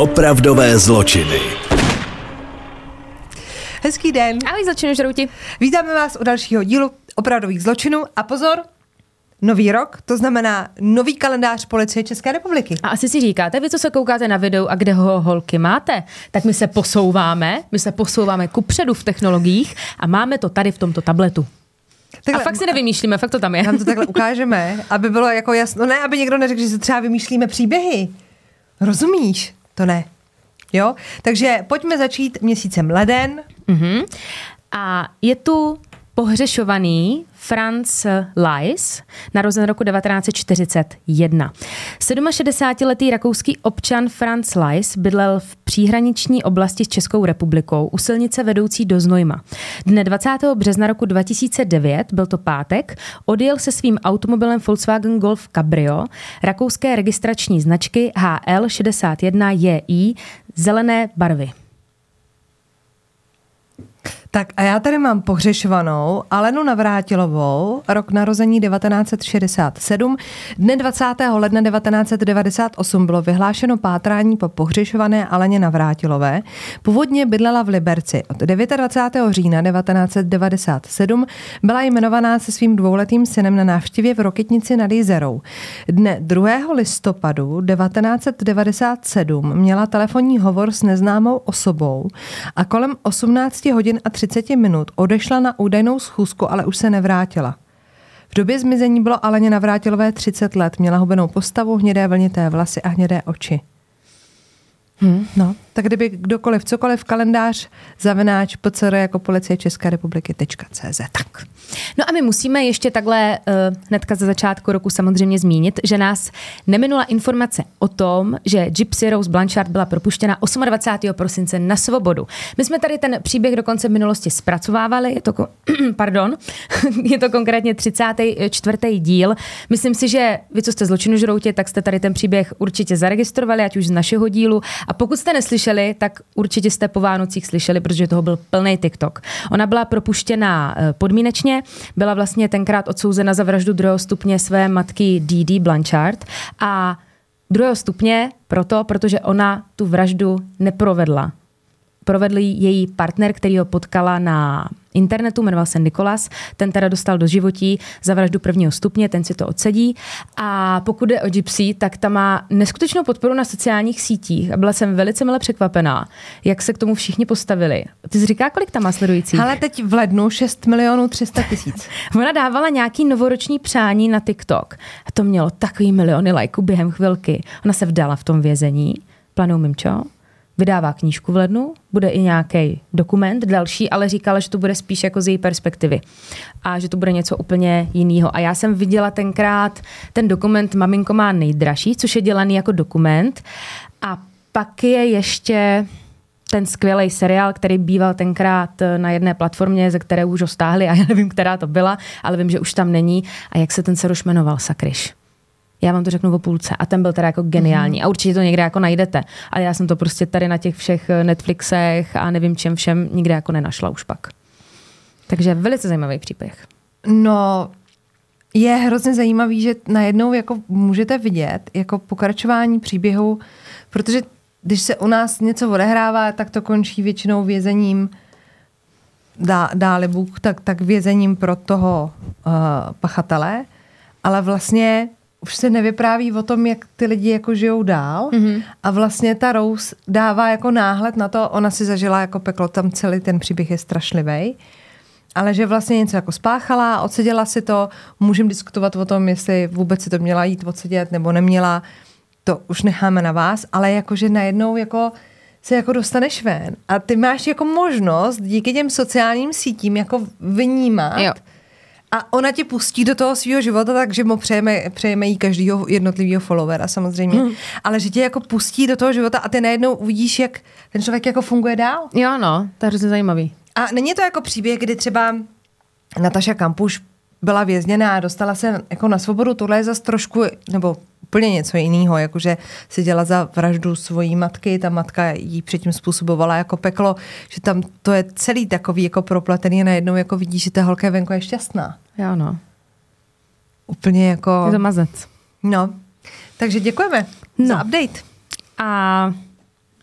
Opravdové zločiny. Hezký den. Ahoj, zločinu žrouti. Vítáme vás u dalšího dílu opravdových zločinů a pozor, nový rok, to znamená nový kalendář policie České republiky. A asi si říkáte, vy co se koukáte na videu a kde ho holky máte, tak my se posouváme, my se posouváme kupředu v technologiích a máme to tady v tomto tabletu. Takhle, a fakt si nevymýšlíme, fakt to tam je. Nám to takhle ukážeme, aby bylo jako jasno, ne, aby někdo neřekl, že se třeba vymýšlíme příběhy. Rozumíš? To ne. Jo? Takže pojďme začít měsícem leden. Uh-huh. A je tu pohřešovaný Franz Leis, narozen roku 1941. 67-letý rakouský občan Franz Leis bydlel v příhraniční oblasti s Českou republikou u silnice vedoucí do Znojma. Dne 20. března roku 2009, byl to pátek, odjel se svým automobilem Volkswagen Golf Cabrio rakouské registrační značky HL 61JI zelené barvy. Tak a já tady mám pohřešovanou Alenu Navrátilovou, rok narození 1967. Dne 20. ledna 1998 bylo vyhlášeno pátrání po pohřešované Aleně Navrátilové. Původně bydlela v Liberci. Od 29. října 1997 byla jmenovaná se svým dvouletým synem na návštěvě v Roketnici nad Jizerou. Dne 2. listopadu 1997 měla telefonní hovor s neznámou osobou a kolem 18 hodin a 30 minut odešla na údajnou schůzku, ale už se nevrátila. V době zmizení bylo Aleně Navrátilové 30 let, měla hubenou postavu, hnědé vlnité vlasy a hnědé oči. Hmm, no, tak kdyby kdokoliv, cokoliv, kalendář, zavináč, PCR jako policie České republiky.cz. Tak. No a my musíme ještě takhle uh, hnedka za začátku roku samozřejmě zmínit, že nás neminula informace o tom, že Gypsy Rose Blanchard byla propuštěna 28. prosince na svobodu. My jsme tady ten příběh dokonce v minulosti zpracovávali, je to, pardon, je to konkrétně 34. díl. Myslím si, že vy, co jste zločinu žroutě, tak jste tady ten příběh určitě zaregistrovali, ať už z našeho dílu. A pokud jste neslyšeli, tak určitě jste po Vánocích slyšeli, protože toho byl plný TikTok. Ona byla propuštěna eh, byla vlastně tenkrát odsouzena za vraždu druhého stupně své matky D.D. Blanchard a druhého stupně proto, protože ona tu vraždu neprovedla. Provedl její partner, který ho potkala na internetu, jmenoval se Nikolas, ten teda dostal do životí za vraždu prvního stupně, ten si to odsedí. A pokud jde o Gypsy, tak ta má neskutečnou podporu na sociálních sítích a byla jsem velice milé překvapená, jak se k tomu všichni postavili. Ty jsi říká, kolik tam má sledujících? Ale teď v lednu 6 milionů 300 tisíc. Ona dávala nějaký novoroční přání na TikTok a to mělo takový miliony lajků během chvilky. Ona se vdala v tom vězení. Planou Mimčo? Vydává knížku v lednu, bude i nějaký dokument další, ale říkala, že to bude spíš jako z její perspektivy a že to bude něco úplně jiného. A já jsem viděla tenkrát ten dokument Maminko má nejdražší, což je dělaný jako dokument a pak je ještě ten skvělý seriál, který býval tenkrát na jedné platformě, ze které už ho stáhli a já nevím, která to byla, ale vím, že už tam není. A jak se ten seroš jmenoval, Sakryš? Já vám to řeknu o půlce. A ten byl teda jako geniální. Mm. A určitě to někde jako najdete. Ale já jsem to prostě tady na těch všech eh, Netflixech a nevím čem všem nikde jako nenašla už pak. Takže velice zajímavý příběh. No, je hrozně zajímavý, že najednou jako můžete vidět jako pokračování příběhu, protože když se u nás něco odehrává, tak to končí většinou vězením dá, dáli Bůh, tak, tak vězením pro toho uh, pachatele, ale vlastně už se nevypráví o tom, jak ty lidi jako žijou dál. Mm-hmm. a vlastně ta Rose dává jako náhled na to, ona si zažila jako peklo, tam celý ten příběh je strašlivý, ale že vlastně něco jako spáchala, odseděla si to, můžeme diskutovat o tom, jestli vůbec si to měla jít odsedět nebo neměla, to už necháme na vás, ale jakože najednou jako se jako dostaneš ven. A ty máš jako možnost díky těm sociálním sítím jako vnímat, jo a ona tě pustí do toho svého života, takže mu přejeme, přejeme jí každého jednotlivého followera samozřejmě. Hmm. Ale že tě jako pustí do toho života a ty najednou uvidíš, jak ten člověk jako funguje dál. Jo, no, to je hrozně zajímavý. A není to jako příběh, kdy třeba Nataša Kampuš byla vězněná a dostala se jako na svobodu, tohle je zase trošku, nebo úplně něco jiného, jakože si dělala za vraždu svojí matky, ta matka jí předtím způsobovala jako peklo, že tam to je celý takový jako propletený a najednou jako vidíš, že ta holka venku je šťastná. Jo, no. Úplně jako... Je to mazec. No, takže děkujeme no. za update. A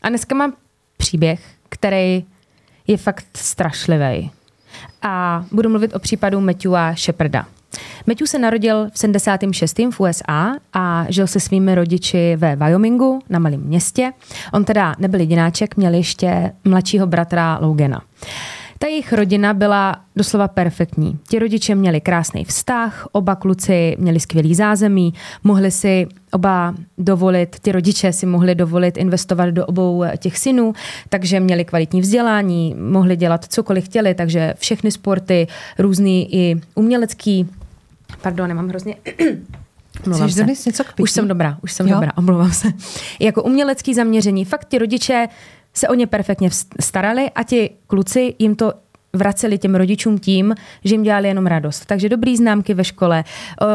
A dneska mám příběh, který je fakt strašlivý. A budu mluvit o případu Matthewa Sheparda. Matthew se narodil v 76. v USA a žil se svými rodiči ve Wyomingu na malém městě. On teda nebyl jedináček, měl ještě mladšího bratra Logana. Ta jejich rodina byla doslova perfektní. Ti rodiče měli krásný vztah, oba kluci měli skvělý zázemí, mohli si oba dovolit, ty rodiče si mohli dovolit investovat do obou těch synů, takže měli kvalitní vzdělání, mohli dělat cokoliv chtěli, takže všechny sporty, různý i umělecký, pardon, nemám hrozně se. něco k Už jsem dobrá, už jsem jo? dobrá, omlouvám se. Jako umělecký zaměření, fakt ti rodiče se o ně perfektně starali a ti kluci jim to vraceli těm rodičům tím, že jim dělali jenom radost. Takže dobrý známky ve škole,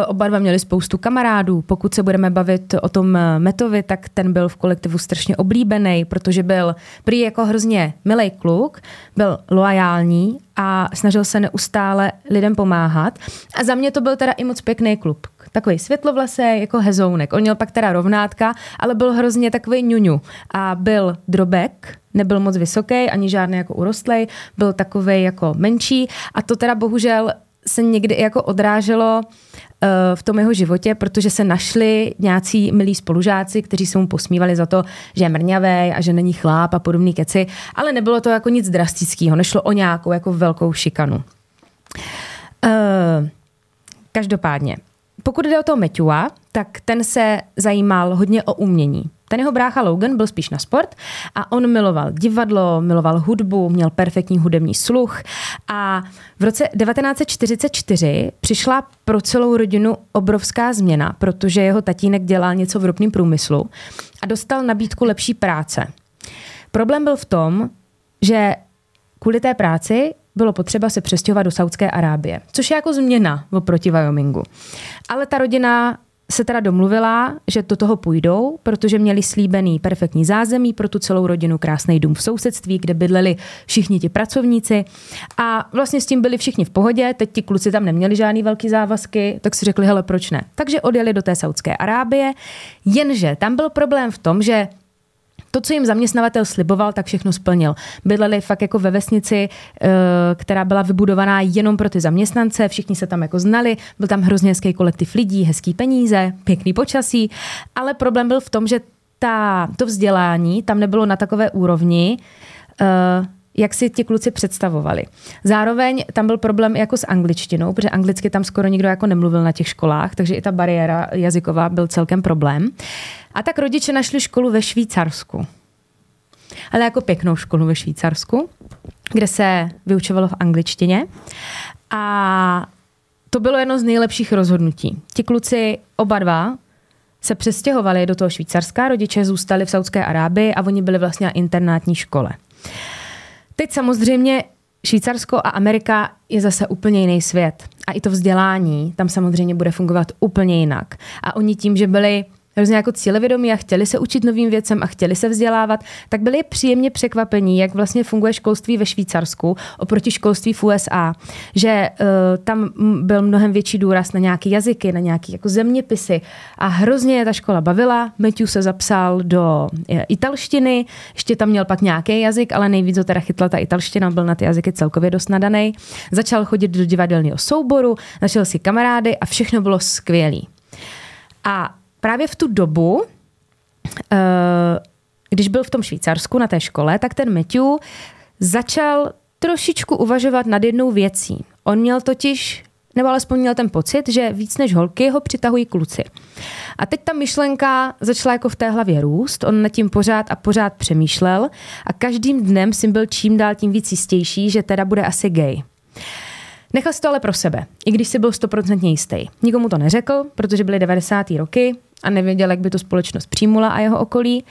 oba dva měli spoustu kamarádů. Pokud se budeme bavit o tom Metovi, tak ten byl v kolektivu strašně oblíbený, protože byl prý jako hrozně milý kluk, byl loajální a snažil se neustále lidem pomáhat. A za mě to byl teda i moc pěkný klub. Takový světlovlasý, jako hezounek. On měl pak teda rovnátka, ale byl hrozně takový ňuňu. A byl drobek, nebyl moc vysoký, ani žádný jako urostlej, byl takový jako menší. A to teda bohužel se někdy jako odráželo uh, v tom jeho životě, protože se našli nějací milí spolužáci, kteří se mu posmívali za to, že je mrňavý a že není chláp a podobný keci, ale nebylo to jako nic drastického, nešlo o nějakou jako velkou šikanu. Uh, každopádně, pokud jde o toho Matthewa, tak ten se zajímal hodně o umění. Ten jeho brácha Logan byl spíš na sport a on miloval divadlo, miloval hudbu, měl perfektní hudební sluch a v roce 1944 přišla pro celou rodinu obrovská změna, protože jeho tatínek dělal něco v ropném průmyslu a dostal nabídku lepší práce. Problém byl v tom, že kvůli té práci bylo potřeba se přestěhovat do Saudské Arábie, což je jako změna oproti Wyomingu. Ale ta rodina se teda domluvila, že do toho půjdou, protože měli slíbený perfektní zázemí pro tu celou rodinu, krásný dům v sousedství, kde bydleli všichni ti pracovníci. A vlastně s tím byli všichni v pohodě, teď ti kluci tam neměli žádný velký závazky, tak si řekli, hele, proč ne? Takže odjeli do té Saudské Arábie, jenže tam byl problém v tom, že to, co jim zaměstnavatel sliboval, tak všechno splnil. Bydleli fakt jako ve vesnici, eh, která byla vybudovaná jenom pro ty zaměstnance, všichni se tam jako znali, byl tam hrozně hezký kolektiv lidí, hezký peníze, pěkný počasí, ale problém byl v tom, že ta, to vzdělání tam nebylo na takové úrovni, uh, jak si ti kluci představovali. Zároveň tam byl problém jako s angličtinou, protože anglicky tam skoro nikdo jako nemluvil na těch školách, takže i ta bariéra jazyková byl celkem problém. A tak rodiče našli školu ve Švýcarsku. Ale jako pěknou školu ve Švýcarsku, kde se vyučovalo v angličtině. A to bylo jedno z nejlepších rozhodnutí. Ti kluci oba dva se přestěhovali do toho Švýcarska, rodiče zůstali v Saudské Arábii a oni byli vlastně na internátní škole. Teď samozřejmě Švýcarsko a Amerika je zase úplně jiný svět. A i to vzdělání tam samozřejmě bude fungovat úplně jinak. A oni tím, že byli hrozně jako cílevědomí a chtěli se učit novým věcem a chtěli se vzdělávat, tak byli příjemně překvapení, jak vlastně funguje školství ve Švýcarsku oproti školství v USA. Že uh, tam byl mnohem větší důraz na nějaké jazyky, na nějaké jako zeměpisy a hrozně je ta škola bavila. Matthew se zapsal do je, italštiny, ještě tam měl pak nějaký jazyk, ale nejvíc ho teda chytla ta italština, byl na ty jazyky celkově dost nadaný. Začal chodit do divadelního souboru, našel si kamarády a všechno bylo skvělé. A právě v tu dobu, eh, když byl v tom Švýcarsku na té škole, tak ten Matthew začal trošičku uvažovat nad jednou věcí. On měl totiž nebo alespoň měl ten pocit, že víc než holky ho přitahují kluci. A teď ta myšlenka začala jako v té hlavě růst, on nad tím pořád a pořád přemýšlel a každým dnem si byl čím dál tím víc jistější, že teda bude asi gay. Nechal si to ale pro sebe, i když si byl stoprocentně jistý. Nikomu to neřekl, protože byly 90. roky, a nevěděl, jak by to společnost přijmula a jeho okolí,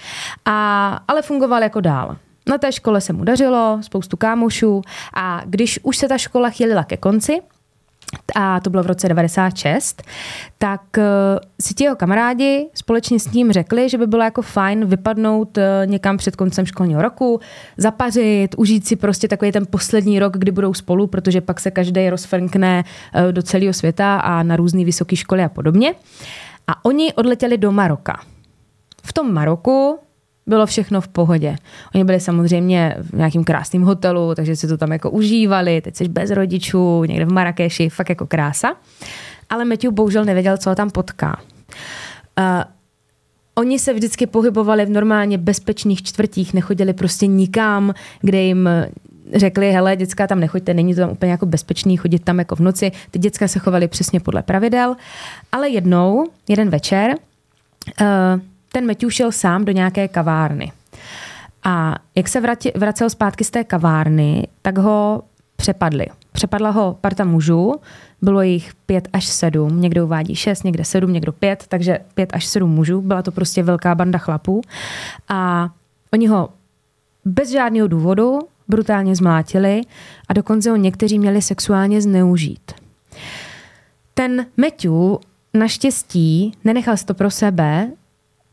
a, ale fungoval jako dál. Na té škole se mu dařilo, spoustu kámošů a když už se ta škola chýlila ke konci, a to bylo v roce 96, tak uh, si ti jeho kamarádi společně s ním řekli, že by bylo jako fajn vypadnout uh, někam před koncem školního roku, zapařit, užít si prostě takový ten poslední rok, kdy budou spolu, protože pak se každý rozfrkne uh, do celého světa a na různé vysoké školy a podobně. A oni odletěli do Maroka. V tom Maroku bylo všechno v pohodě. Oni byli samozřejmě v nějakém krásném hotelu, takže si to tam jako užívali, teď jsi bez rodičů, někde v Marrakeši, fakt jako krása. Ale Matthew bohužel nevěděl, co ho tam potká. Uh, Oni se vždycky pohybovali v normálně bezpečných čtvrtích, nechodili prostě nikam, kde jim řekli, hele, děcka tam nechoďte, není to tam úplně jako bezpečný chodit tam jako v noci. Ty děcka se chovaly přesně podle pravidel, ale jednou, jeden večer, uh, ten Matthew šel sám do nějaké kavárny. A jak se vrati, vracel zpátky z té kavárny, tak ho přepadli. Přepadla ho parta mužů, bylo jich pět až sedm, někdo uvádí šest, někde sedm, někdo pět, takže pět až sedm mužů, byla to prostě velká banda chlapů. A oni ho bez žádného důvodu brutálně zmlátili a dokonce ho někteří měli sexuálně zneužít. Ten Matthew naštěstí nenechal si to pro sebe,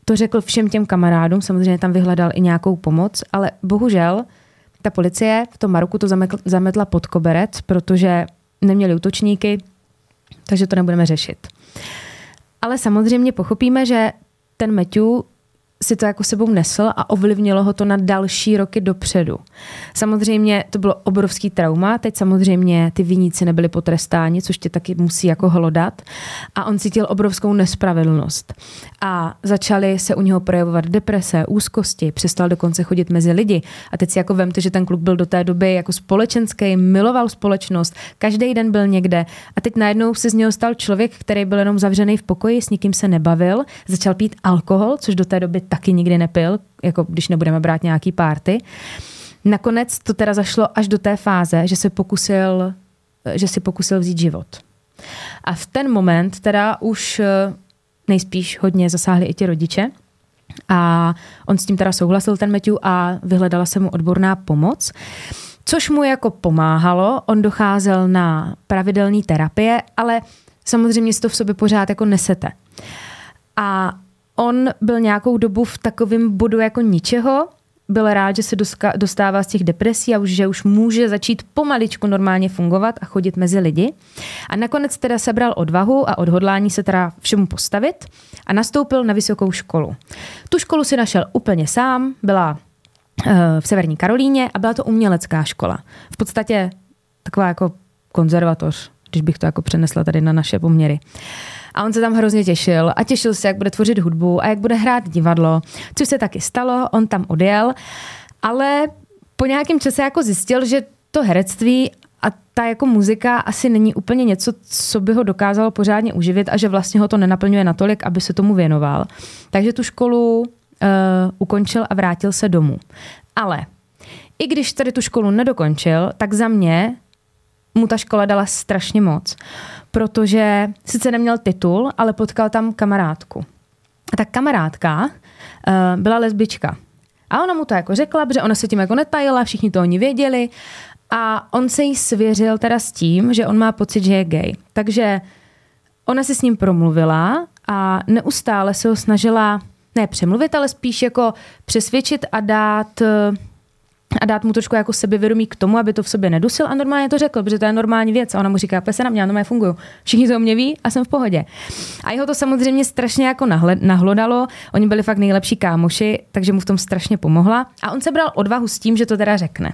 to řekl všem těm kamarádům, samozřejmě tam vyhledal i nějakou pomoc, ale bohužel ta policie v tom Maroku to zametla pod koberec, protože neměli útočníky, takže to nebudeme řešit. Ale samozřejmě pochopíme, že ten Matthew si to jako sebou nesl a ovlivnilo ho to na další roky dopředu. Samozřejmě to bylo obrovský trauma, teď samozřejmě ty viníci nebyli potrestáni, což tě taky musí jako hlodat a on cítil obrovskou nespravedlnost. A začaly se u něho projevovat deprese, úzkosti, přestal dokonce chodit mezi lidi. A teď si jako vemte, že ten kluk byl do té doby jako společenský, miloval společnost, každý den byl někde a teď najednou se z něho stal člověk, který byl jenom zavřený v pokoji, s nikým se nebavil, začal pít alkohol, což do té doby taky nikdy nepil, jako když nebudeme brát nějaký párty. Nakonec to teda zašlo až do té fáze, že se pokusil, že si pokusil vzít život. A v ten moment teda už eh, nejspíš hodně zasáhli i ti rodiče. A on s tím teda souhlasil, ten Matthew, a vyhledala se mu odborná pomoc. Což mu jako pomáhalo, on docházel na pravidelné terapie, ale samozřejmě si to v sobě pořád jako nesete. A on byl nějakou dobu v takovém bodu jako ničeho, byl rád, že se dostává z těch depresí a už, že už může začít pomaličku normálně fungovat a chodit mezi lidi. A nakonec teda sebral odvahu a odhodlání se teda všemu postavit a nastoupil na vysokou školu. Tu školu si našel úplně sám, byla uh, v Severní Karolíně a byla to umělecká škola. V podstatě taková jako konzervatoř, když bych to jako přenesla tady na naše poměry. Uh, a on se tam hrozně těšil a těšil se, jak bude tvořit hudbu a jak bude hrát divadlo, což se taky stalo, on tam odjel, ale po nějakém čase jako zjistil, že to herectví a ta jako muzika asi není úplně něco, co by ho dokázalo pořádně uživit a že vlastně ho to nenaplňuje natolik, aby se tomu věnoval. Takže tu školu uh, ukončil a vrátil se domů. Ale i když tady tu školu nedokončil, tak za mě mu ta škola dala strašně moc, protože sice neměl titul, ale potkal tam kamarádku. A ta kamarádka uh, byla lesbička. A ona mu to jako řekla, protože ona se tím jako netajila, všichni to oni věděli. A on se jí svěřil teda s tím, že on má pocit, že je gay. Takže ona si s ním promluvila a neustále se ho snažila ne přemluvit, ale spíš jako přesvědčit a dát uh, a dát mu trošku jako sebevědomí k tomu, aby to v sobě nedusil a normálně to řekl, protože to je normální věc. A ona mu říká, se na mě, normálně funguju. Všichni to o mě ví a jsem v pohodě. A jeho to samozřejmě strašně jako nahlodalo. Oni byli fakt nejlepší kámoši, takže mu v tom strašně pomohla. A on se bral odvahu s tím, že to teda řekne.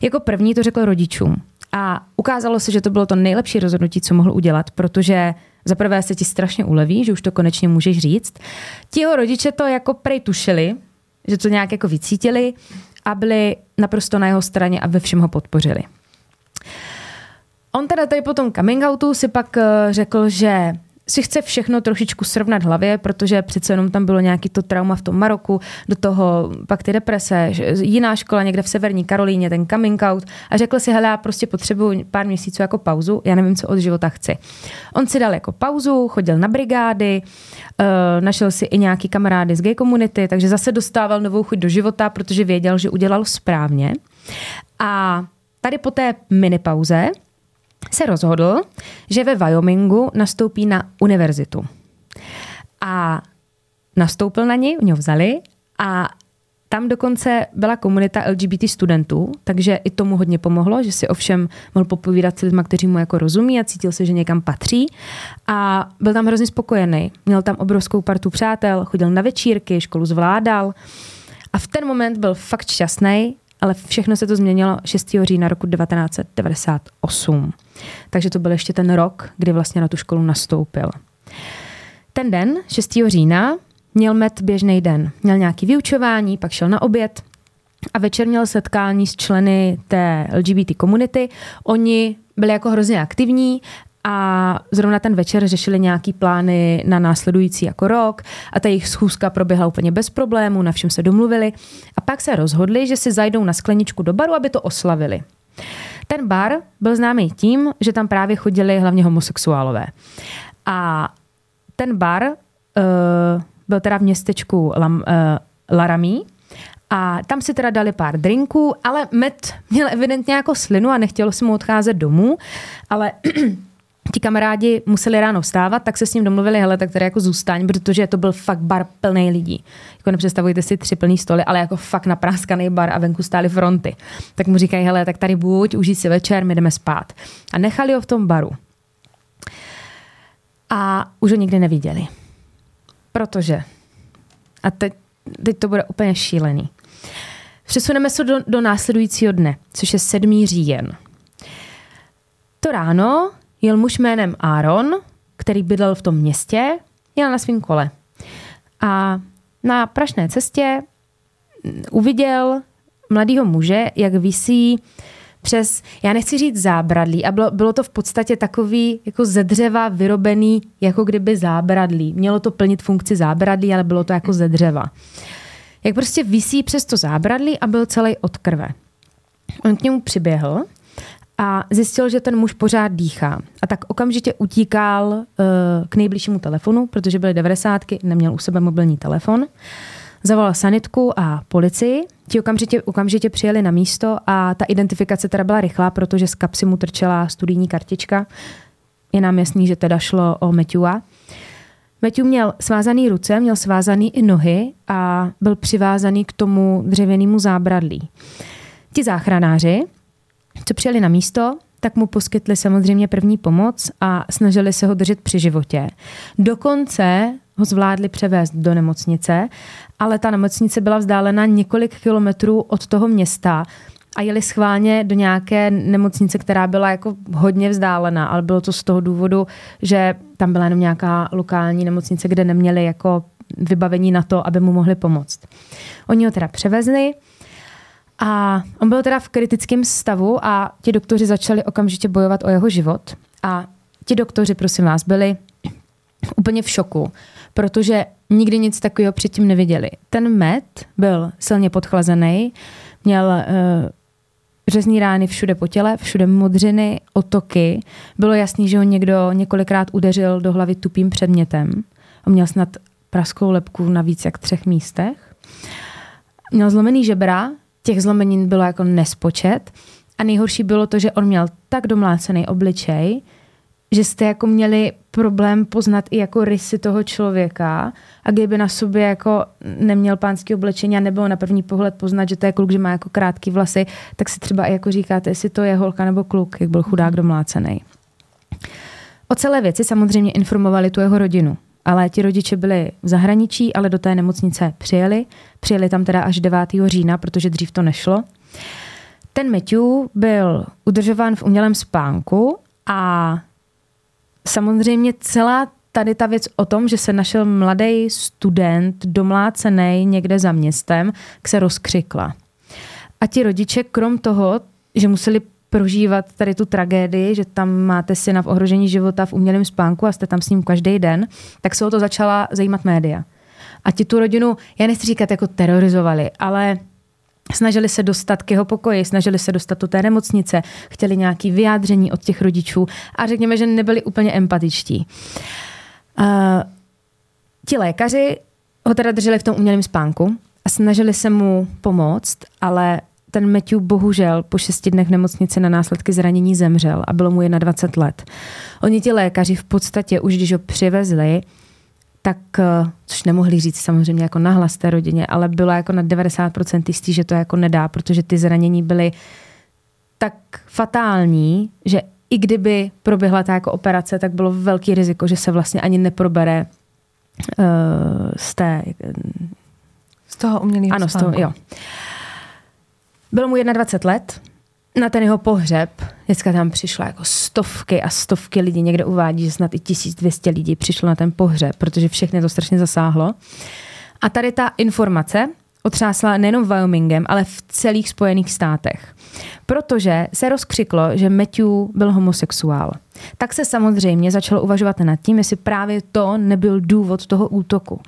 Jako první to řekl rodičům. A ukázalo se, že to bylo to nejlepší rozhodnutí, co mohl udělat, protože za prvé se ti strašně uleví, že už to konečně můžeš říct. Ti jeho rodiče to jako prej tušili, že to nějak jako vycítili a byli naprosto na jeho straně a ve všem ho podpořili. On teda tady po tom coming outu si pak eh, řekl, že si chce všechno trošičku srovnat hlavě, protože přece jenom tam bylo nějaký to trauma v tom Maroku, do toho pak ty deprese, jiná škola někde v Severní Karolíně, ten coming out a řekl si, hele, já prostě potřebuji pár měsíců jako pauzu, já nevím, co od života chci. On si dal jako pauzu, chodil na brigády, uh, našel si i nějaký kamarády z gay komunity, takže zase dostával novou chuť do života, protože věděl, že udělal správně. A tady po té mini pauze se rozhodl, že ve Wyomingu nastoupí na univerzitu. A nastoupil na ní, ho vzali a tam dokonce byla komunita LGBT studentů, takže i tomu hodně pomohlo, že si ovšem mohl popovídat s lidmi, kteří mu jako rozumí a cítil se, že někam patří. A byl tam hrozně spokojený. Měl tam obrovskou partu přátel, chodil na večírky, školu zvládal. A v ten moment byl fakt šťastný, ale všechno se to změnilo 6. října roku 1998. Takže to byl ještě ten rok, kdy vlastně na tu školu nastoupil. Ten den, 6. října, měl Met běžný den. Měl nějaký vyučování, pak šel na oběd a večer měl setkání s členy té LGBT komunity. Oni byli jako hrozně aktivní a zrovna ten večer řešili nějaký plány na následující jako rok a ta jejich schůzka proběhla úplně bez problémů, na všem se domluvili a pak se rozhodli, že si zajdou na skleničku do baru, aby to oslavili. Ten bar byl známý tím, že tam právě chodili hlavně homosexuálové. A ten bar uh, byl teda v městečku Lam, uh, Laramie a tam si teda dali pár drinků, ale Matt měl evidentně jako slinu a nechtělo si mu odcházet domů, ale ti kamarádi museli ráno vstávat, tak se s ním domluvili, hele, tak tady jako zůstaň, protože to byl fakt bar plný lidí. Jako nepředstavujte si tři plný stoly, ale jako fakt napráskaný bar a venku stály fronty. Tak mu říkají, hele, tak tady buď, užij si večer, my jdeme spát. A nechali ho v tom baru. A už ho nikdy neviděli. Protože, a teď, teď to bude úplně šílený. Přesuneme se do, do následujícího dne, což je 7. říjen. To ráno jel muž jménem Aaron, který bydlel v tom městě, jel na svém kole. A na prašné cestě uviděl mladého muže, jak visí přes, já nechci říct zábradlí, a bylo, bylo to v podstatě takový jako ze dřeva vyrobený, jako kdyby zábradlí. Mělo to plnit funkci zábradlí, ale bylo to jako ze dřeva. Jak prostě visí přes to zábradlí a byl celý od krve. On k němu přiběhl a zjistil, že ten muž pořád dýchá. A tak okamžitě utíkal uh, k nejbližšímu telefonu, protože byly devadesátky, neměl u sebe mobilní telefon. Zavolal sanitku a policii. Ti okamžitě, okamžitě přijeli na místo a ta identifikace teda byla rychlá, protože z kapsy mu trčela studijní kartička. Je nám jasný, že teda šlo o Matthewa. Matthew měl svázaný ruce, měl svázaný i nohy a byl přivázaný k tomu dřevěnému zábradlí. Ti záchranáři, co přijeli na místo, tak mu poskytli samozřejmě první pomoc a snažili se ho držet při životě. Dokonce ho zvládli převést do nemocnice, ale ta nemocnice byla vzdálena několik kilometrů od toho města a jeli schválně do nějaké nemocnice, která byla jako hodně vzdálená, ale bylo to z toho důvodu, že tam byla jenom nějaká lokální nemocnice, kde neměli jako vybavení na to, aby mu mohli pomoct. Oni ho teda převezli, a on byl teda v kritickém stavu a ti doktoři začali okamžitě bojovat o jeho život. A ti doktoři, prosím vás, byli úplně v šoku, protože nikdy nic takového předtím neviděli. Ten med byl silně podchlazený, měl uh, řezní rány všude po těle, všude modřiny, otoky. Bylo jasný, že ho někdo několikrát udeřil do hlavy tupým předmětem. On měl snad praskou lepku na víc jak třech místech. Měl zlomený žebra, těch zlomenin bylo jako nespočet. A nejhorší bylo to, že on měl tak domlácený obličej, že jste jako měli problém poznat i jako rysy toho člověka a kdyby na sobě jako neměl pánský oblečení a nebylo na první pohled poznat, že to je kluk, že má jako krátký vlasy, tak si třeba i jako říkáte, jestli to je holka nebo kluk, jak byl chudák domlácený. O celé věci samozřejmě informovali tu jeho rodinu ale ti rodiče byli v zahraničí, ale do té nemocnice přijeli. Přijeli tam teda až 9. října, protože dřív to nešlo. Ten Matthew byl udržován v umělém spánku a samozřejmě celá tady ta věc o tom, že se našel mladý student domlácený někde za městem, se rozkřikla. A ti rodiče, krom toho, že museli prožívat tady tu tragédii, že tam máte syna v ohrožení života v umělém spánku a jste tam s ním každý den, tak se o to začala zajímat média. A ti tu rodinu, já nechci říkat jako terorizovali, ale snažili se dostat k jeho pokoji, snažili se dostat do té nemocnice, chtěli nějaké vyjádření od těch rodičů a řekněme, že nebyli úplně empatičtí. Uh, ti lékaři ho teda drželi v tom umělém spánku a snažili se mu pomoct, ale ten Matthew bohužel po šesti dnech v nemocnici na následky zranění zemřel a bylo mu 21 let. Oni ti lékaři v podstatě už když ho přivezli, tak, eh, což nemohli říct samozřejmě jako nahlas té rodině, ale bylo jako na 90% jistý, že to jako nedá, protože ty zranění byly tak fatální, že i kdyby proběhla ta jako operace, tak bylo velký riziko, že se vlastně ani neprobere uh, z té Z toho umělého Ano, z toho, jo. Bylo mu 21 let, na ten jeho pohřeb, dneska tam přišlo jako stovky a stovky lidí, někde uvádí, že snad i 1200 lidí přišlo na ten pohřeb, protože všechny to strašně zasáhlo. A tady ta informace otřásla nejenom Wyomingem, ale v celých Spojených státech. Protože se rozkřiklo, že Matthew byl homosexuál. Tak se samozřejmě začalo uvažovat nad tím, jestli právě to nebyl důvod toho útoku.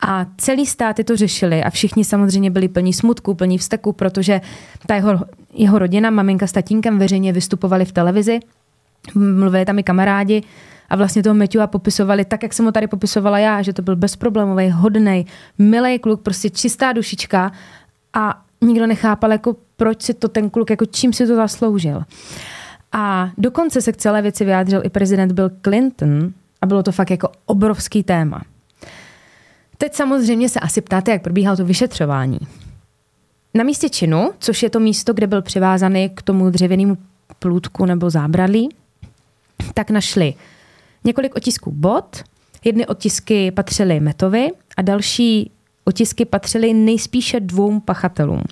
A celý státy to řešili a všichni samozřejmě byli plní smutku, plní vzteku, protože ta jeho, jeho rodina, maminka s tatínkem veřejně vystupovali v televizi, mluvili tam i kamarádi, a vlastně toho Matthewa popisovali tak, jak jsem ho tady popisovala já, že to byl bezproblémový, hodný, milý kluk, prostě čistá dušička a nikdo nechápal, jako proč si to ten kluk, jako čím si to zasloužil. A dokonce se k celé věci vyjádřil i prezident Bill Clinton a bylo to fakt jako obrovský téma. Teď samozřejmě se asi ptáte, jak probíhalo to vyšetřování. Na místě činu, což je to místo, kde byl přivázaný k tomu dřevěnému plůtku nebo zábradlí, tak našli několik otisků bot. Jedny otisky patřily Metovi a další otisky patřily nejspíše dvou pachatelům.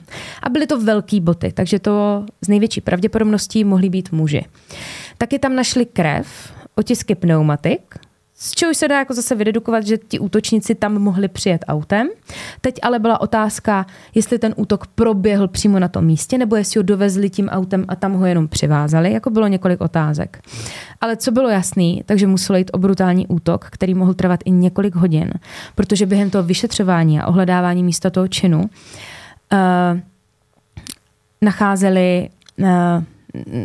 A byly to velký boty, takže to z největší pravděpodobností mohli být muži. Taky tam našli krev, otisky pneumatik, z čehož se dá jako zase vydedukovat, že ti útočníci tam mohli přijet autem. Teď ale byla otázka, jestli ten útok proběhl přímo na tom místě, nebo jestli ho dovezli tím autem a tam ho jenom přivázali, jako bylo několik otázek. Ale co bylo jasný, takže muselo jít o brutální útok, který mohl trvat i několik hodin, protože během toho vyšetřování a ohledávání místa toho činu uh, nacházeli uh,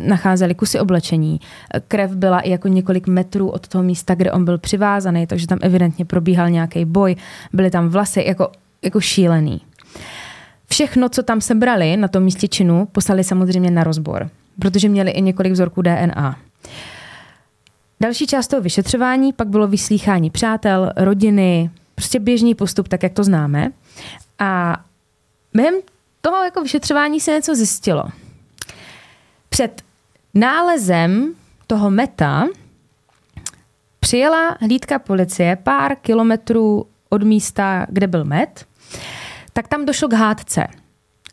nacházeli kusy oblečení. Krev byla i jako několik metrů od toho místa, kde on byl přivázaný, takže tam evidentně probíhal nějaký boj. Byly tam vlasy jako, jako šílený. Všechno, co tam sebrali na tom místě činu, poslali samozřejmě na rozbor, protože měli i několik vzorků DNA. Další část toho vyšetřování pak bylo vyslýchání přátel, rodiny, prostě běžný postup, tak jak to známe. A během toho jako vyšetřování se něco zjistilo. Před nálezem toho meta přijela hlídka policie pár kilometrů od místa, kde byl met, tak tam došlo k hádce.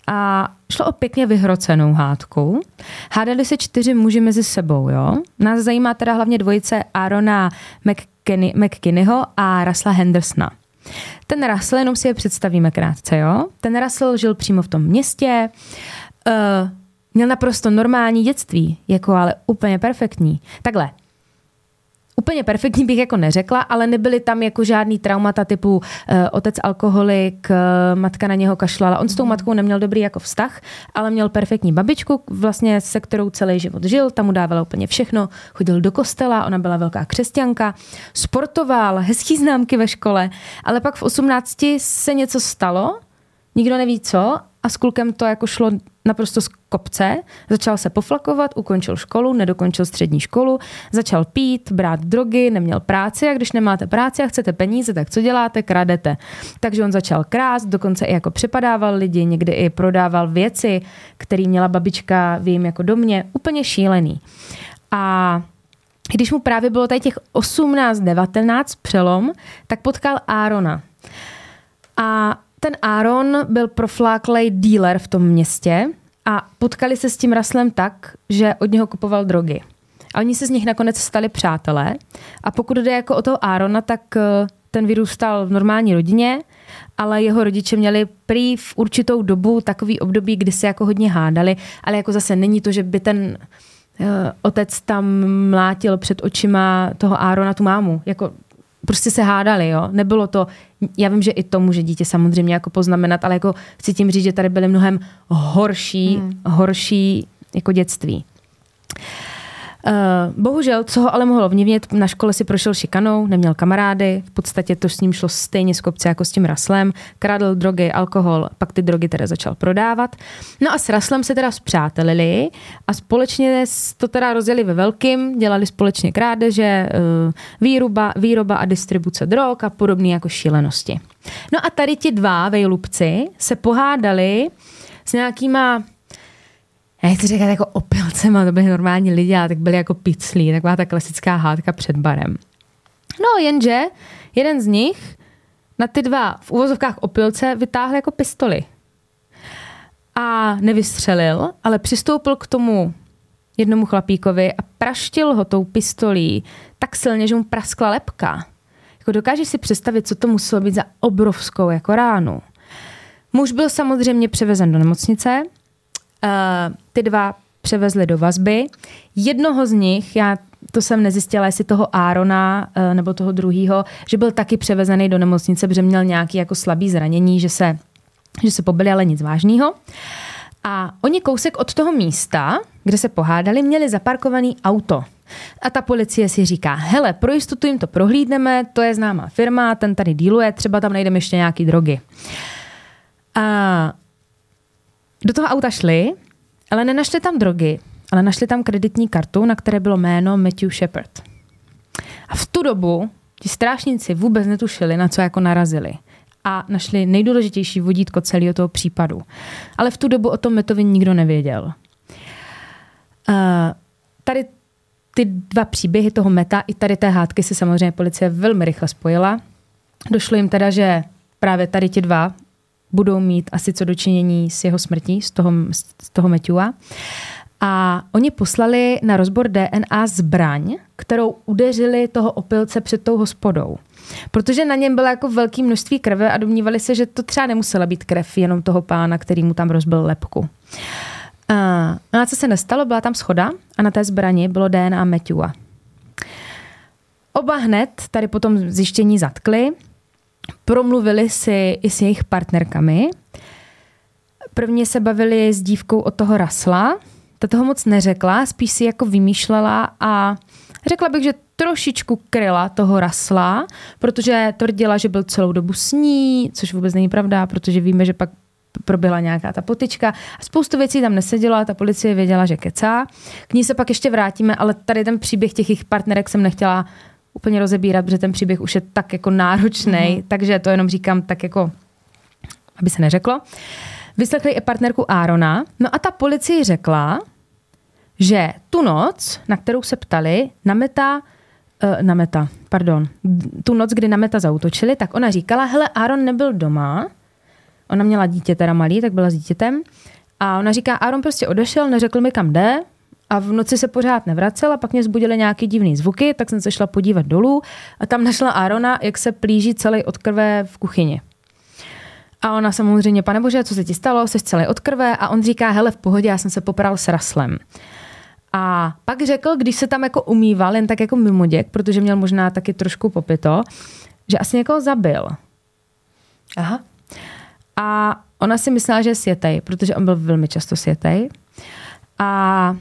A šlo o pěkně vyhrocenou hádku. Hádali se čtyři muži mezi sebou, jo. Nás zajímá teda hlavně dvojice Arona McKinneyho a Rasla Hendersona. Ten Russell, jenom si je představíme krátce, jo. Ten Russell žil přímo v tom městě, uh, Měl naprosto normální dětství, jako ale úplně perfektní. Takhle, úplně perfektní bych jako neřekla, ale nebyly tam jako žádný traumata typu uh, otec alkoholik, uh, matka na něho kašlala. On s tou mhm. matkou neměl dobrý jako vztah, ale měl perfektní babičku, vlastně se kterou celý život žil, tam mu dávala úplně všechno, chodil do kostela, ona byla velká křesťanka, sportoval, hezký známky ve škole, ale pak v 18 se něco stalo, nikdo neví co a s klukem to jako šlo naprosto z kopce, začal se poflakovat, ukončil školu, nedokončil střední školu, začal pít, brát drogy, neměl práci a když nemáte práci a chcete peníze, tak co děláte? Kradete. Takže on začal krást, dokonce i jako přepadával lidi, někdy i prodával věci, které měla babička v jejím jako domě. Úplně šílený. A když mu právě bylo tady těch 18-19 přelom, tak potkal Árona. A ten Aaron byl profláklej dealer v tom městě a potkali se s tím Raslem tak, že od něho kupoval drogy. A oni se z nich nakonec stali přátelé. A pokud jde jako o toho Aarona, tak eh, ten vyrůstal v normální rodině, ale jeho rodiče měli prý v určitou dobu takový období, kdy se jako hodně hádali, ale jako zase není to, že by ten uh, otec tam mlátil před očima toho Árona tu mámu. Jako prostě se hádali, jo. Nebylo to, já vím, že i to může dítě samozřejmě jako poznamenat, ale jako chci tím říct, že tady byly mnohem horší, hmm. horší jako dětství. Uh, bohužel, co ho ale mohlo ovlivnit, na škole si prošel šikanou, neměl kamarády, v podstatě to s ním šlo stejně z kopce jako s tím Raslem, kradl drogy, alkohol, pak ty drogy teda začal prodávat. No a s Raslem se teda zpřátelili a společně to teda rozjeli ve velkým, dělali společně krádeže, uh, výroba, výroba a distribuce drog a podobné jako šílenosti. No a tady ti dva vejlubci se pohádali s nějakýma já chci říkat jako opilcema, to byli normální lidi, ale tak byli jako piclí, taková ta klasická hádka před barem. No jenže jeden z nich na ty dva v uvozovkách opilce vytáhl jako pistoli. A nevystřelil, ale přistoupil k tomu jednomu chlapíkovi a praštil ho tou pistolí tak silně, že mu praskla lepka. Jako dokážeš si představit, co to muselo být za obrovskou jako ránu. Muž byl samozřejmě převezen do nemocnice, uh, ty dva převezli do vazby. Jednoho z nich, já to jsem nezjistila, jestli toho Árona uh, nebo toho druhého, že byl taky převezený do nemocnice, protože měl nějaký jako slabý zranění, že se, že se pobili, ale nic vážného. A oni kousek od toho místa, kde se pohádali, měli zaparkovaný auto. A ta policie si říká, hele, pro jistotu jim to prohlídneme, to je známá firma, ten tady díluje, třeba tam najdeme ještě nějaký drogy. A do toho auta šli, ale nenašli tam drogy, ale našli tam kreditní kartu, na které bylo jméno Matthew Shepard. A v tu dobu ti strášníci vůbec netušili, na co jako narazili. A našli nejdůležitější vodítko celého toho případu. Ale v tu dobu o tom Metovi nikdo nevěděl. Uh, tady ty dva příběhy toho Meta i tady té hádky se samozřejmě policie velmi rychle spojila. Došlo jim teda, že právě tady ti dva budou mít asi co dočinění s jeho smrtí, z toho, z toho Matthewa. A oni poslali na rozbor DNA zbraň, kterou udeřili toho opilce před tou hospodou. Protože na něm bylo jako velké množství krve a domnívali se, že to třeba nemusela být krev jenom toho pána, který mu tam rozbil lepku. A, no a co se nestalo, byla tam schoda a na té zbrani bylo DNA Matthewa. Oba hned tady potom zjištění zatkli, promluvili si i s jejich partnerkami. Prvně se bavili s dívkou od toho Rasla, ta toho moc neřekla, spíš si jako vymýšlela a řekla bych, že trošičku kryla toho Rasla, protože tvrdila, že byl celou dobu s ní, což vůbec není pravda, protože víme, že pak proběhla nějaká ta potička a spoustu věcí tam nesedělo a ta policie věděla, že kecá. K ní se pak ještě vrátíme, ale tady ten příběh těch jejich partnerek jsem nechtěla úplně rozebírat, protože ten příběh už je tak jako náročný, mm-hmm. takže to jenom říkám tak jako, aby se neřeklo. Vyslechli i partnerku Árona, no a ta policie řekla, že tu noc, na kterou se ptali, na meta, uh, na meta, pardon, tu noc, kdy na meta zautočili, tak ona říkala, hele, Aaron nebyl doma, ona měla dítě teda malý, tak byla s dítětem, a ona říká, Aaron prostě odešel, neřekl mi, kam jde, a v noci se pořád nevracel a pak mě zbudily nějaký divný zvuky, tak jsem se šla podívat dolů a tam našla Arona, jak se plíží celý od krve v kuchyni. A ona samozřejmě, pane bože, co se ti stalo, jsi celý od krve a on říká, hele, v pohodě, já jsem se popral s Raslem. A pak řekl, když se tam jako umýval, jen tak jako mimoděk, protože měl možná taky trošku popito, že asi někoho zabil. Aha. A ona si myslela, že je světej, protože on byl velmi často světej. A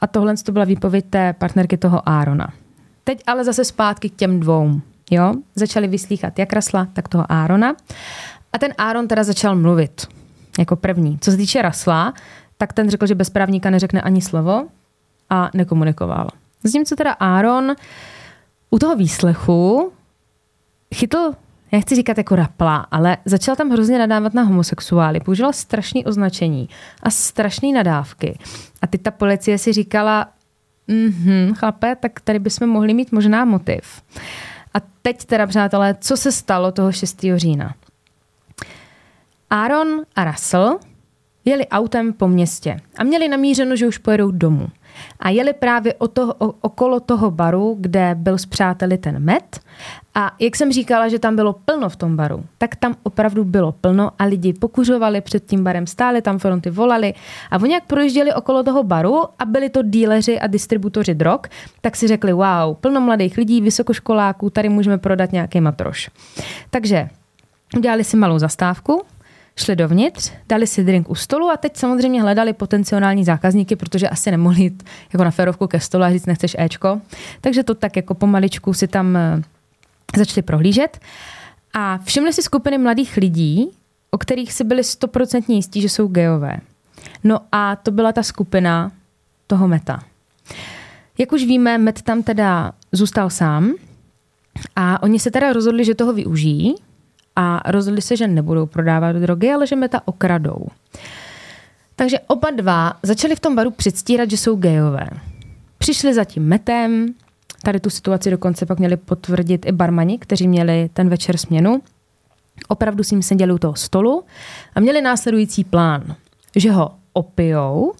a tohle to byla výpověď té partnerky toho Árona. Teď ale zase zpátky k těm dvou. Jo? Začali vyslíchat jak Rasla, tak toho Árona. A ten Áron teda začal mluvit jako první. Co se týče Rasla, tak ten řekl, že bez právníka neřekne ani slovo a nekomunikoval. co teda Áron u toho výslechu chytl já chci říkat jako rapla, ale začal tam hrozně nadávat na homosexuály, používal strašný označení a strašné nadávky. A teď ta policie si říkala, mhm, chlape, tak tady bychom mohli mít možná motiv. A teď teda, přátelé, co se stalo toho 6. října? Aaron a Russell jeli autem po městě a měli namířeno, že už pojedou domů. A jeli právě o toho, o, okolo toho baru, kde byl s přáteli ten met. A jak jsem říkala, že tam bylo plno v tom baru, tak tam opravdu bylo plno a lidi pokuřovali před tím barem, stáli tam fronty, volali. A oni jak projížděli okolo toho baru a byli to díleři a distributoři drog, tak si řekli, wow, plno mladých lidí, vysokoškoláků, tady můžeme prodat nějaký matroš. Takže udělali si malou zastávku, šli dovnitř, dali si drink u stolu a teď samozřejmě hledali potenciální zákazníky, protože asi nemohli jít jako na ferovku ke stolu a říct, nechceš Ečko. Takže to tak jako pomaličku si tam eh, začali prohlížet. A všimli si skupiny mladých lidí, o kterých si byli stoprocentně jistí, že jsou gejové. No a to byla ta skupina toho Meta. Jak už víme, Met tam teda zůstal sám a oni se teda rozhodli, že toho využijí a rozhodli se, že nebudou prodávat drogy, ale že meta okradou. Takže oba dva začali v tom baru předstírat, že jsou gejové. Přišli za tím metem, tady tu situaci dokonce pak měli potvrdit i barmani, kteří měli ten večer směnu. Opravdu s ním seděli u toho stolu a měli následující plán, že ho opijou,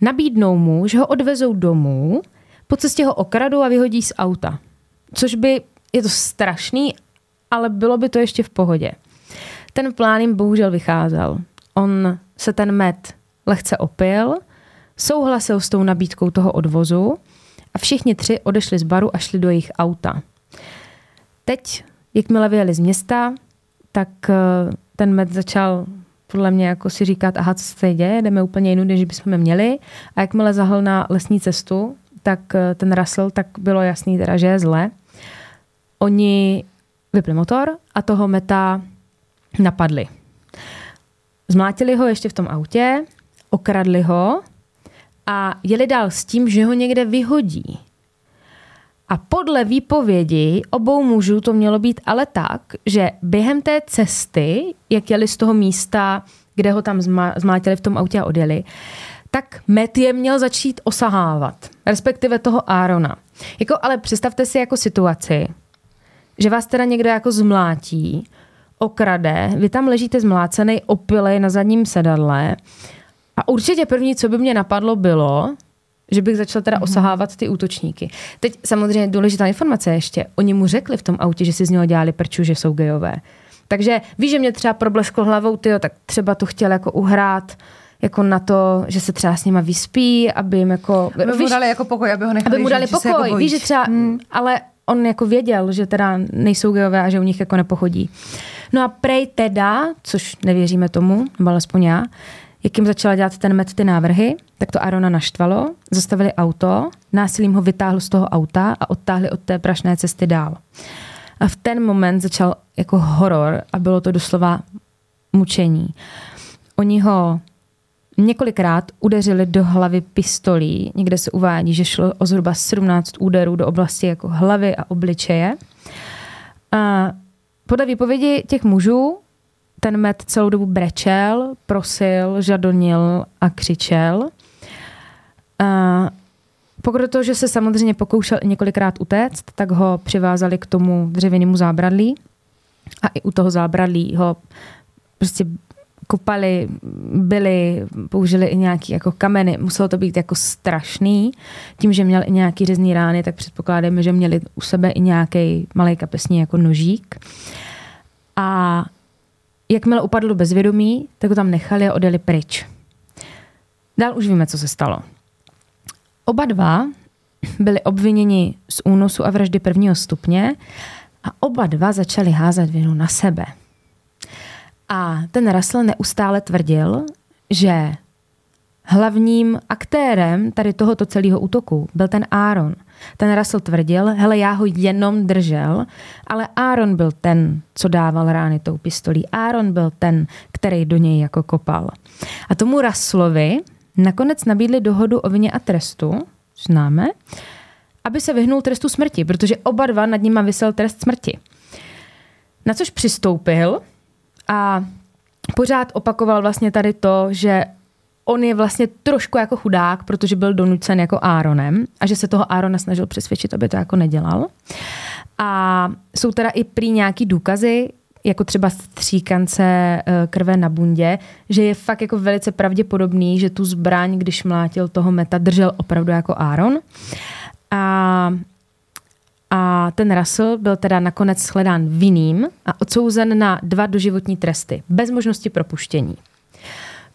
nabídnou mu, že ho odvezou domů, po cestě ho okradou a vyhodí z auta. Což by, je to strašný, ale bylo by to ještě v pohodě. Ten plán jim bohužel vycházel. On se ten med lehce opil, souhlasil s tou nabídkou toho odvozu a všichni tři odešli z baru a šli do jejich auta. Teď, jakmile vyjeli z města, tak eh, ten med začal podle mě jako si říkat, aha, co se děje, jdeme úplně jinou, než bychom měli. A jakmile zahl na lesní cestu, tak eh, ten Russell, tak bylo jasný teda, že je zle. Oni vypli motor a toho meta napadli. Zmlátili ho ještě v tom autě, okradli ho a jeli dál s tím, že ho někde vyhodí. A podle výpovědi obou mužů to mělo být ale tak, že během té cesty, jak jeli z toho místa, kde ho tam zmátili v tom autě a odjeli, tak Matt je měl začít osahávat, respektive toho Arona. Jako, ale představte si jako situaci, že vás teda někdo jako zmlátí, okrade, vy tam ležíte zmlácený opilej na zadním sedadle a určitě první, co by mě napadlo, bylo, že bych začal teda mhm. osahávat ty útočníky. Teď samozřejmě důležitá informace ještě. Oni mu řekli v tom autě, že si z něho dělali prču, že jsou gejové. Takže víš, že mě třeba problesklo hlavou, tyjo, tak třeba to chtěl jako uhrát jako na to, že se třeba s nima vyspí, aby jim jako... Aby víš, mu dali jako pokoj, aby ho nechali Aby mu dali žít, pokoj, jako víš, že třeba... Hmm. Ale on jako věděl, že teda nejsou gejové a že u nich jako nepochodí. No a prej teda, což nevěříme tomu, nebo alespoň já, jak jim začala dělat ten met ty návrhy, tak to Arona naštvalo, zastavili auto, násilím ho vytáhl z toho auta a odtáhli od té prašné cesty dál. A v ten moment začal jako horor a bylo to doslova mučení. Oni ho několikrát udeřili do hlavy pistolí. Někde se uvádí, že šlo o zhruba 17 úderů do oblasti jako hlavy a obličeje. A podle výpovědi těch mužů ten med celou dobu brečel, prosil, žadonil a křičel. A pokud to, že se samozřejmě pokoušel několikrát utéct, tak ho přivázali k tomu dřevěnému zábradlí a i u toho zábradlí ho prostě kopali, byli, použili i nějaký jako kameny. Muselo to být jako strašný. Tím, že měl i nějaký řezný rány, tak předpokládáme, že měli u sebe i nějaký malý kapesní jako nožík. A jakmile upadl do bezvědomí, tak ho tam nechali a odjeli pryč. Dál už víme, co se stalo. Oba dva byli obviněni z únosu a vraždy prvního stupně a oba dva začali házet vinu na sebe. A ten Russell neustále tvrdil, že hlavním aktérem tady tohoto celého útoku byl ten Aaron. Ten Russell tvrdil, hele, já ho jenom držel, ale Aaron byl ten, co dával rány tou pistolí. Aaron byl ten, který do něj jako kopal. A tomu Russellovi nakonec nabídli dohodu o vině a trestu, známe, aby se vyhnul trestu smrti, protože oba dva nad nima vysel trest smrti. Na což přistoupil a pořád opakoval vlastně tady to, že on je vlastně trošku jako chudák, protože byl donucen jako Áronem a že se toho Árona snažil přesvědčit, aby to jako nedělal. A jsou teda i prý nějaký důkazy, jako třeba stříkance eh, krve na bundě, že je fakt jako velice pravděpodobný, že tu zbraň, když mlátil toho meta, držel opravdu jako Aaron. A a ten Russell byl teda nakonec shledán vinným a odsouzen na dva doživotní tresty, bez možnosti propuštění.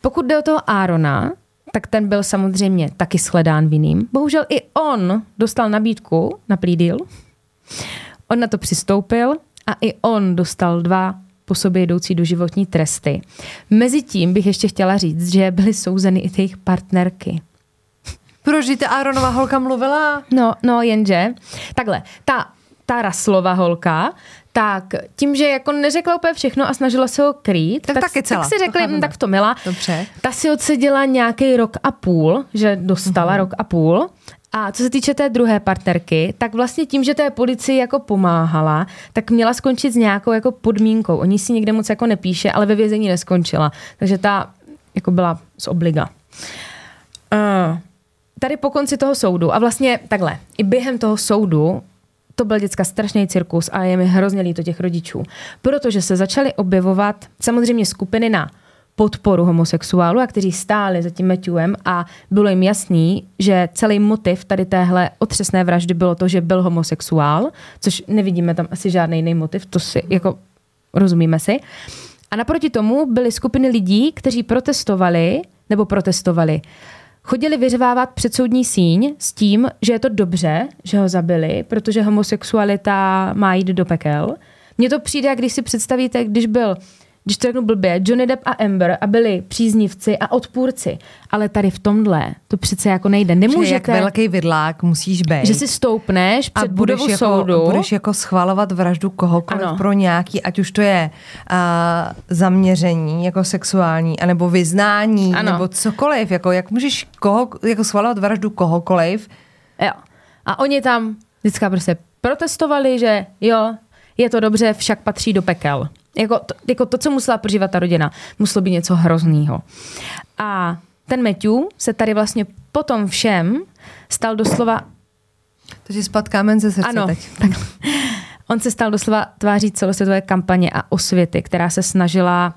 Pokud jde o toho Árona, tak ten byl samozřejmě taky shledán vinným. Bohužel i on dostal nabídku na plea deal. On na to přistoupil a i on dostal dva po sobě jdoucí doživotní tresty. Mezitím bych ještě chtěla říct, že byly souzeny i jejich partnerky. Proč ta Aaronova holka mluvila? No, no, jenže, takhle, ta, ta Raslova holka, tak tím, že jako neřekla úplně všechno a snažila se ho krýt, tak, tak, taky celá. tak si řekli, to hm, tak to mila. Dobře. Ta si odseděla nějaký rok a půl, že dostala uh-huh. rok a půl. A co se týče té druhé partnerky, tak vlastně tím, že té policii jako pomáhala, tak měla skončit s nějakou jako podmínkou. Oni si nikde moc jako nepíše, ale ve vězení neskončila. Takže ta jako byla z obliga. Uh, tady po konci toho soudu, a vlastně takhle, i během toho soudu to byl děcka strašný cirkus a je mi hrozně líto těch rodičů. Protože se začaly objevovat samozřejmě skupiny na podporu homosexuálů a kteří stáli za tím Matthewem a bylo jim jasný, že celý motiv tady téhle otřesné vraždy bylo to, že byl homosexuál, což nevidíme tam asi žádný jiný motiv, to si jako rozumíme si. A naproti tomu byly skupiny lidí, kteří protestovali, nebo protestovali, chodili vyřvávat předsoudní síň s tím, že je to dobře, že ho zabili, protože homosexualita má jít do pekel. Mně to přijde, když si představíte, když byl když to řeknu blbě, Johnny Depp a Amber a byli příznivci a odpůrci. Ale tady v tomhle to přece jako nejde. Nemůžete... jak velký vidlák musíš být. Že si stoupneš před a budeš budovu jako, soudu. budeš jako schvalovat vraždu kohokoliv Ano. pro nějaký, ať už to je uh, zaměření jako sexuální, anebo vyznání, Ano. nebo cokoliv. Jako, jak můžeš koho, jako schvalovat vraždu kohokoliv, Jo. A oni tam vždycky prostě protestovali, že jo, je to dobře, však patří do pekel. Jako to, jako to, co musela prožívat ta rodina, muselo být něco hroznýho. A ten Matthew se tady vlastně potom všem stal doslova to ti spad kámen ze srdce ano, teď. tak. On se stal doslova tváří celosvětové kampaně a osvěty, která se snažila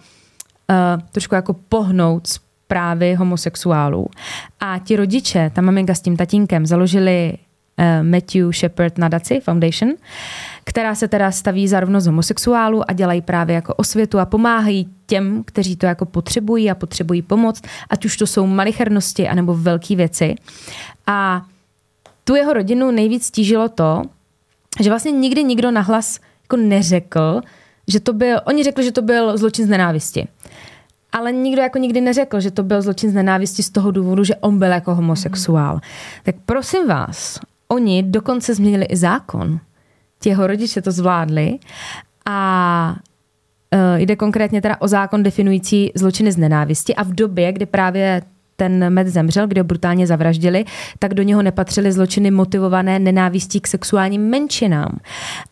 uh, trošku jako pohnout zprávy homosexuálů. A ti rodiče, ta maminka s tím tatínkem, založili uh, Matthew Shepard Nadaci Foundation, která se teda staví za rovnost homosexuálů a dělají právě jako osvětu a pomáhají těm, kteří to jako potřebují a potřebují pomoc, ať už to jsou malichernosti anebo velké věci. A tu jeho rodinu nejvíc stížilo to, že vlastně nikdy nikdo nahlas jako neřekl, že to byl, oni řekli, že to byl zločin z nenávisti. Ale nikdo jako nikdy neřekl, že to byl zločin z nenávisti z toho důvodu, že on byl jako homosexuál. Mm. Tak prosím vás, oni dokonce změnili i zákon. Jeho rodiče to zvládli a uh, jde konkrétně teda o zákon definující zločiny z nenávisti a v době, kdy právě ten med zemřel, kde ho brutálně zavraždili, tak do něho nepatřily zločiny motivované nenávistí k sexuálním menšinám.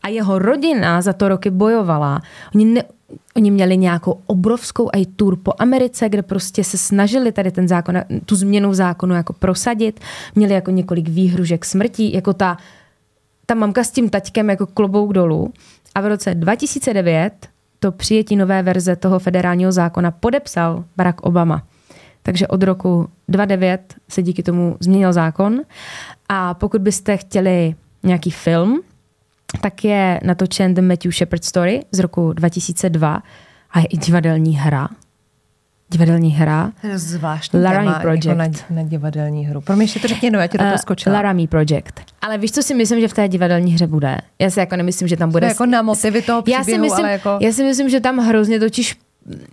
A jeho rodina za to roky bojovala. Oni, ne, oni měli nějakou obrovskou i tour po Americe, kde prostě se snažili tady ten zákon, tu změnu zákonu jako prosadit. Měli jako několik výhružek smrtí, jako ta, ta mamka s tím taťkem jako klobouk dolů. A v roce 2009 to přijetí nové verze toho federálního zákona podepsal Barack Obama. Takže od roku 2009 se díky tomu změnil zákon. A pokud byste chtěli nějaký film, tak je natočen The Matthew Shepard Story z roku 2002 a je i divadelní hra. Divadelní hra. To zvláštní Laramie téma Project. Jako na, na divadelní hru. Pro mě ještě to řekni, no, já ti do toho Eh, skočila. Laramie Project. Ale víš, co si myslím, že v té divadelní hře bude? Já si jako nemyslím, že tam bude... To jako na motivy toho já si, příběhu, myslím, ale jako... já si myslím, že tam hrozně totiž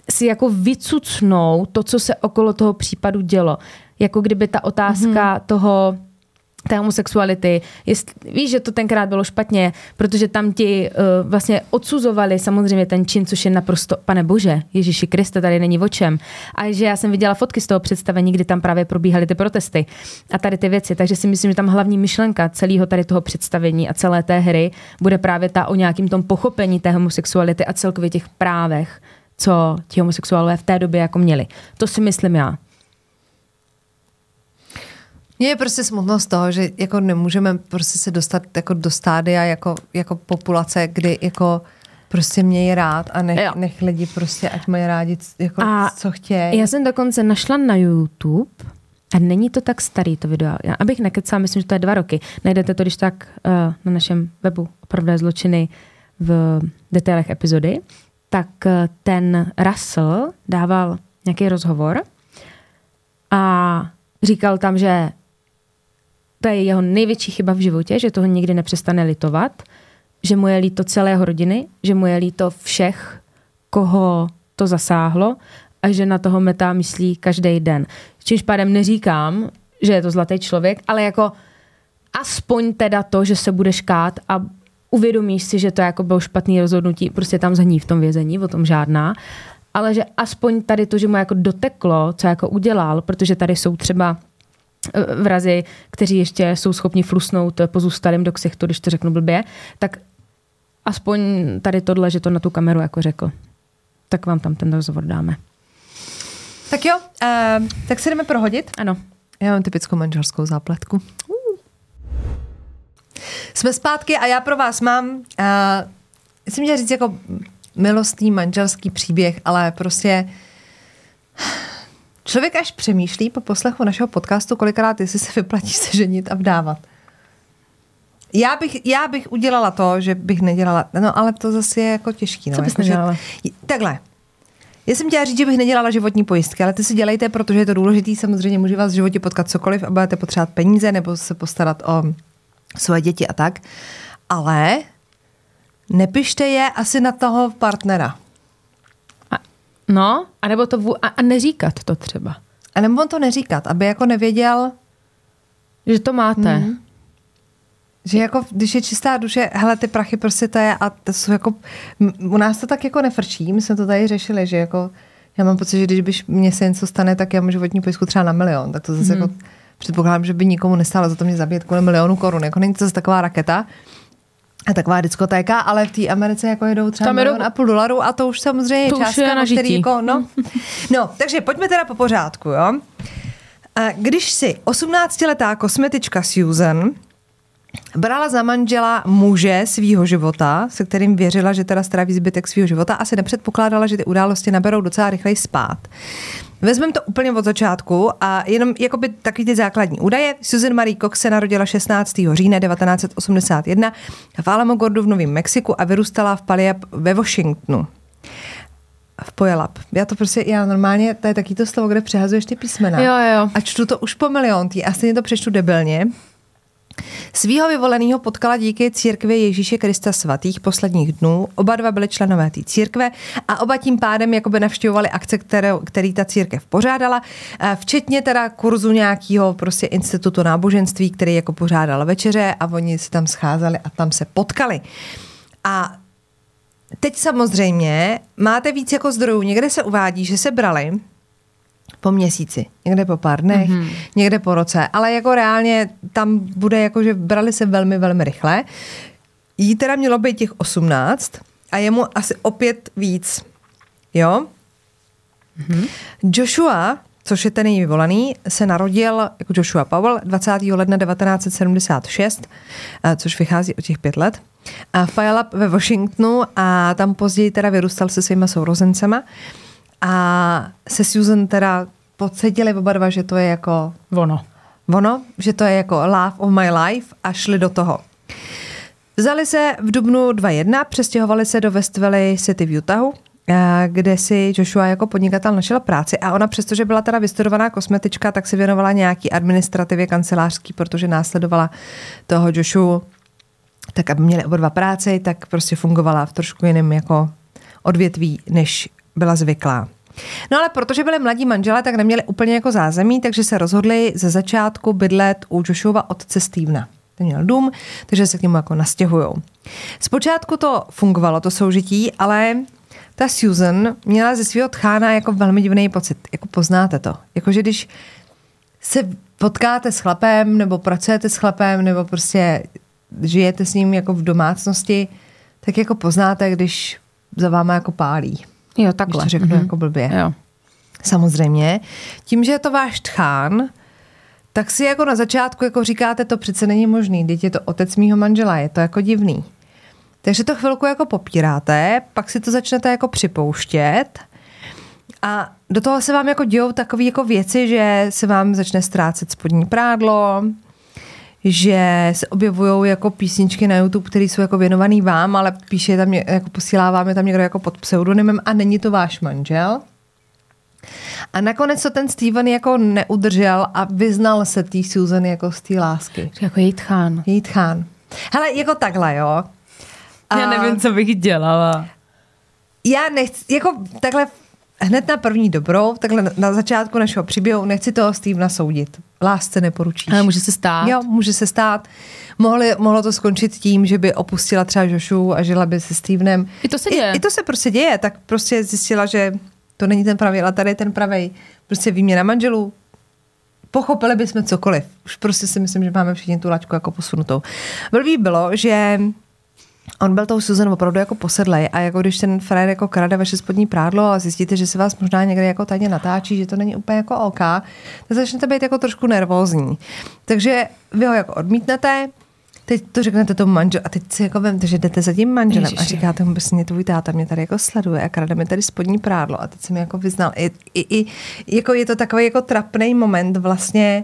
si jako vycucnou to, co se okolo toho případu dělo. Jako kdyby ta otázka mm-hmm. toho té homosexuality. Jest, víš, že to tenkrát bylo špatně, protože tam ti uh, vlastně odsuzovali samozřejmě ten čin, což je naprosto, pane bože, Ježíši Kriste, tady není o čem. A že já jsem viděla fotky z toho představení, kdy tam právě probíhaly ty protesty a tady ty věci, takže si myslím, že tam hlavní myšlenka celého tady toho představení a celé té hry bude právě ta o nějakým tom pochopení té homosexuality a celkově těch právech, co ti homosexuálové v té době jako měli. To si myslím já. Mně je prostě smutno z toho, že jako nemůžeme prostě se dostat jako do stádia jako, jako populace, kdy jako prostě mějí rád a nech, Jo. nech lidi prostě, ať mají rádi, jako, A co chtějí. Já jsem dokonce našla na YouTube, a není to tak starý to video, já, abych nekecala, myslím, že to je dva roky. Najdete to, když tak uh, na našem webu Opravdové zločiny v detailech epizody. Tak uh, ten Russell dával nějaký rozhovor a říkal tam, že to je jeho největší chyba v životě, že toho nikdy nepřestane litovat, že mu je líto celé jeho rodiny, že mu je líto všech, koho to zasáhlo a že na toho metá myslí každý den. Čímž pádem neříkám, že je to zlatý člověk, ale jako aspoň teda to, že se bude škát a uvědomíš si, že to jako bylo špatný rozhodnutí, prostě tam zhní v tom vězení, o tom žádná, ale že aspoň tady to, že mu jako doteklo, co jako udělal, protože tady jsou třeba vrazy, kteří ještě jsou schopni flusnout pozůstalým do ksichtu, když to řeknu blbě, tak aspoň tady tohle, že to na tu kameru jako řekl. Tak vám tam ten rozhovor dáme. Tak jo, uh, tak se jdeme prohodit. Ano. Já mám typickou manželskou zápletku. Jsme zpátky a já pro vás mám, uh, jsem měla říct jako milostný manželský příběh, ale prostě člověk až přemýšlí po poslechu našeho podcastu, kolikrát jestli se vyplatí se ženit a vdávat. Já bych, já bych udělala to, že bych nedělala, no ale to zase je jako těžký. No, Co bys jako, nedělala? Že, takhle, já jsem chtěla říct, že bych nedělala životní pojistky, ale ty si dělejte, protože je to důležitý. Samozřejmě může vás v životě potkat cokoliv a budete potřebovat peníze nebo se postarat o svoje děti a tak. Ale nepište je asi na toho partnera. A, no, anebo to vů, a, a neříkat to třeba. A nebo to neříkat, aby jako nevěděl, Že to máte. Mhm. že jako, když je čistá duše, hele, ty prachy prostě to je a to jsou jako, u nás to tak jako nefrčí, my jsme to tady řešili, že jako, já mám pocit, že když byš mně se něco stane, tak já mám životní pojistku třeba na milion, tak to zase Mhm. jako, předpokládám, že by nikomu nestálo za to mě zabít kvůli milionu korun, jako není to zase taková raketa, taková diskotéka, ale v té Americe jako jedou třeba Tam milion jedou- a půl dolaru a to už samozřejmě To už částka, je na který jako, no. no, takže pojďme teda po pořádku, jo. A Když si 18-letá kosmetička Susan brala za manžela muže svýho života, se kterým věřila, že teda stráví zbytek svého života, asi nepředpokládala, že ty události naberou docela rychleji spát. Vezmeme to úplně od začátku a jenom jakoby takový ty základní údaje. Susan Marie Cox se narodila 16. října 1981 v Alamogordu v Novém Mexiku a vyrůstala v Paliab ve Washingtonu. V Pojelab. Já to prostě, já normálně, to je taky to slovo, kde přehazuješ ty písmena. Jo, jo. A čtu to už po miliontý a stejně to přečtu debilně. Svýho vyvoleného potkala díky církvi Ježíše Krista svatých posledních dnů. Oba dva byli členové té církve a oba tím pádem jakoby navštěvovali akce, které, který ta církev pořádala, eh, včetně teda kurzu nějakého prostě institutu náboženství, který jako pořádal večeře a oni se tam scházeli a tam se potkali. A teď samozřejmě máte víc jako zdrojů. Někde se uvádí, že se brali po měsíci, někde po pár dnech, mm-hmm. někde po roce, ale jako reálně tam bude jako, že brali se velmi, velmi rychle. Jí teda mělo být těch 18 a jemu asi opět víc. Jo? Mm-hmm. Joshua, což je ten její vyvolaný, se narodil jako Joshua Powell 20. ledna 1976, eh, což vychází o těch pět let. A Puyallup ve Washingtonu a tam později teda vyrůstal se svýma sourozencema. A se Susan teda pocítili oba dva, že to je jako Ono. ono, že to je jako love of my life a šli do toho. Vzali se v dubnu 2.1, přestěhovali se do West Valley City v Utahu, eh, kde si Joshua jako podnikatel našel práci a ona přestože byla teda vystudovaná kosmetička, tak se věnovala nějaký administrativě kancelářský, protože následovala toho Joshua, tak aby měli oba dva práci, tak prostě fungovala v trošku jiném jako odvětví, než byla zvyklá. No ale protože byli mladí manželé, tak neměli úplně jako zázemí, takže se rozhodli ze začátku bydlet u Joshua otce Stevena. Ten měl dům, takže se k němu jako nastěhujou. Zpočátku to fungovalo, to soužití, ale ta Susan měla ze svého tchána jako velmi divný pocit. Jako poznáte to. Jakože když se potkáte s chlapem, nebo pracujete s chlapem, nebo prostě žijete s ním jako v domácnosti, tak jako poznáte, když za váma jako pálí. Jo, Když takhle. to řeknu Mhm. jako blbě. Jo. Samozřejmě. Tím, že je to váš tchán, tak si jako na začátku jako říkáte, to přece není možný, teď je to otec mýho manžela, je to jako divný. Takže to chvilku jako popíráte, pak si to začnete jako připouštět a do toho se vám jako dějou takové jako věci, že se vám začne ztrácet spodní prádlo, že se objevují jako písničky na YouTube, které jsou jako věnované vám, ale píše tam, jako posílá vám je tam někdo jako pod pseudonymem a není to váš manžel. A nakonec to ten Steven jako neudržel a vyznal se té Susan jako z té lásky. Jako její tchán. Její tchán. Hele, jako takhle, jo. A co bych dělala. já nechci, jako takhle hned na první dobrou, takhle na- začátku našeho příběhu, nechci toho Stevena soudit. Lásce neporučíš. Ale může se stát. Jo, může se stát. Mohli, mohlo to skončit tím, že by opustila třeba Jošu a žila by se Stevenem. I to se děje. I, I to se prostě děje, tak prostě zjistila, že to není ten pravý, ale tady je ten pravý. Prostě výměna manželů. Pochopili bychom cokoliv. Už prostě si myslím, že máme všichni tu lačku jako posunutou. Blbý bylo, že on byl tou Susan opravdu jako posedlej a jako když ten frajer jako krade vaše spodní prádlo a zjistíte, že se vás možná někde jako tajně natáčí, že to není úplně jako OK, tak začnete být jako trošku nervózní. Takže vy ho jako odmítnete, teď to řeknete tomu manžel a teď si jako vemte, že jdete za tím manželem Ježiši. a říkáte mu, prostě tvůj táta mě tady jako sleduje a krade mi tady spodní prádlo a teď se mi jako vyznal. I, i, i, jako je to takový jako trapný moment vlastně,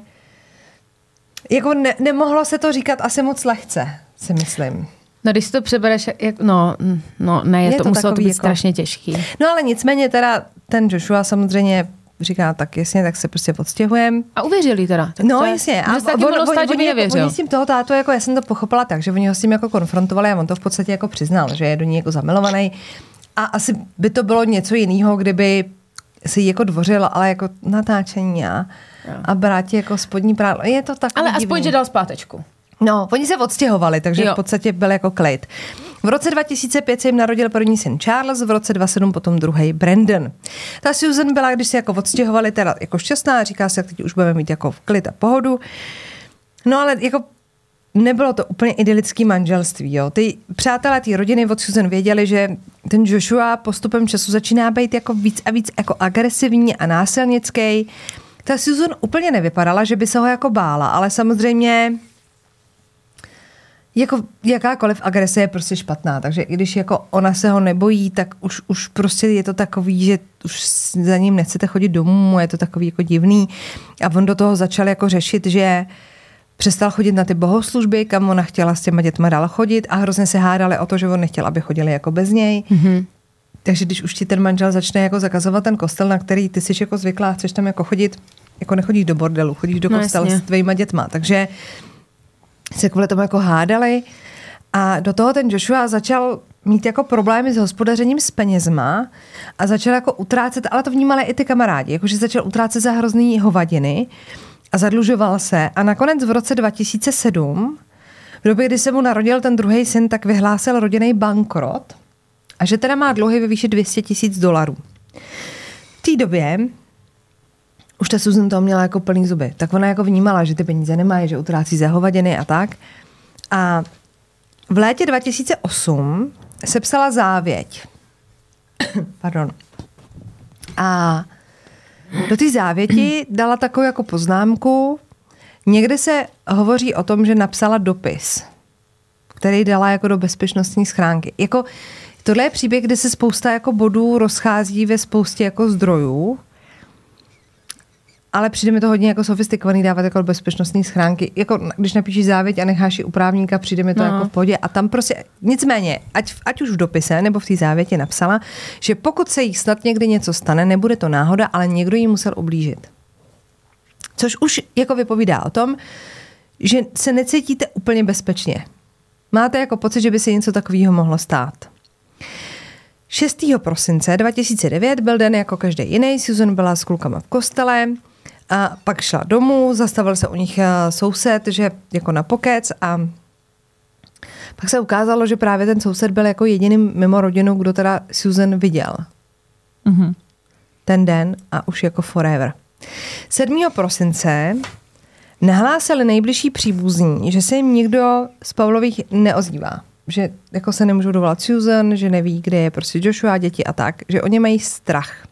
jako ne, nemohlo se to říkat asi moc lehce, si myslím. No když si to přebereš, jak, no, mm, no ne, je, Je to, to muselo to být jako- strašně těžký. No ale nicméně teda ten Joshua samozřejmě říká, tak jasně, tak se prostě odstěhujeme. A uvěřili teda. Tak No to je- jasně. Mně se taky mohlo stát, že nevěřil. oni s tím toho tátu, jako já jsem to pochopila tak, že oni ho s tím jako konfrontovali a on to v podstatě jako přiznal, že je do ní jako zamilovaný. A asi by to bylo něco jiného, kdyby si jako dvořil, ale jako natáčení a, a brát jako spodní prádlo. Je to tak. Ale aspoň, že dal zpátečku. No, oni se odstěhovali, takže Jo. v podstatě byl jako klid. V roce 2005 se jim narodil první syn Charles, v roce 2007 potom druhý Brandon. Ta Susan byla, když se jako odstěhovali, teda jako šťastná, říká se, teď už budeme mít jako klid a pohodu. No ale jako nebylo to úplně idylický manželství. Jo. Ty přátelé té rodiny od Susan věděli, že ten Joshua postupem času začíná být jako víc a víc jako agresivní a násilnický. Ta Susan úplně nevypadala, že by se ho jako bála, ale samozřejmě jako jakákoliv agrese je prostě špatná, takže i když jako ona se ho nebojí, tak už, už prostě je to takový, že už za ním nechcete chodit domů, je to takový jako divný. A on do toho začal jako řešit, že přestal chodit na ty bohoslužby, kam ona chtěla s těma dětma dál chodit a hrozně se hádali o to, že on nechtěl, aby chodili jako bez něj. Mm-hmm. Takže když už ti ten manžel začne jako zakazovat ten kostel, na který ty jsi jako zvyklá, chceš tam jako chodit, jako nechodíš do bordelu, chodíš do No, kostela jasně. s tvýma dětma. Takže se kvůli tomu jako hádali a do toho ten Joshua začal mít jako problémy s hospodařením s penězma a začal jako utrácet, ale to vnímali i ty kamarádi, jakože začal utrácet za hrozný hovadiny a zadlužoval se a nakonec v roce 2007 v době, kdy se mu narodil ten druhý syn, tak vyhlásil rodinný bankrot a že teda má dluhy ve výši 200 tisíc dolarů. V té době už ta Susan toho měla jako plný zuby. Tak ona jako vnímala, že ty peníze nemají, že utrácí za hovadiny a tak. A v létě 2008 sepsala závěť. Pardon. A do té závěti dala takovou jako poznámku. Někde se hovoří o tom, že napsala dopis, který dala jako do bezpečnostní schránky. Jako, tohle je příběh, kde se spousta jako bodů rozchází ve spoustě jako zdrojů. Ale přijde mi to hodně jako sofistikovaný dávat jako bezpečnostní schránky. Jako když napíšeš závěť a necháš ji u právníka, přijde mi to no. jako v pohodě. A tam prostě, nicméně, ať, ať už v dopise nebo v té závěti napsala, že pokud se jí snad někdy něco stane, nebude to náhoda, ale někdo jí musel ublížit. Což už jako vypovídá o tom, že se necítíte úplně bezpečně. Máte jako pocit, že by se něco takového mohlo stát. 6. prosince 2009 byl den jako každý jiný. Susan byla s klukama v kostele a pak šla domů, zastavil se u nich eh, soused, že jako na pokec a pak se ukázalo, že právě ten soused byl jako jediný mimo rodinu, kdo teda Susan viděl. Mhm. Ten den a už jako forever. 7. prosince nahlásili nejbližší příbuzní, že se jim nikdo z Pavlových neozývá. Že jako se nemůžou dovolat Susan, že neví, kde je prostě Joshua, děti a tak, že oni mají strach.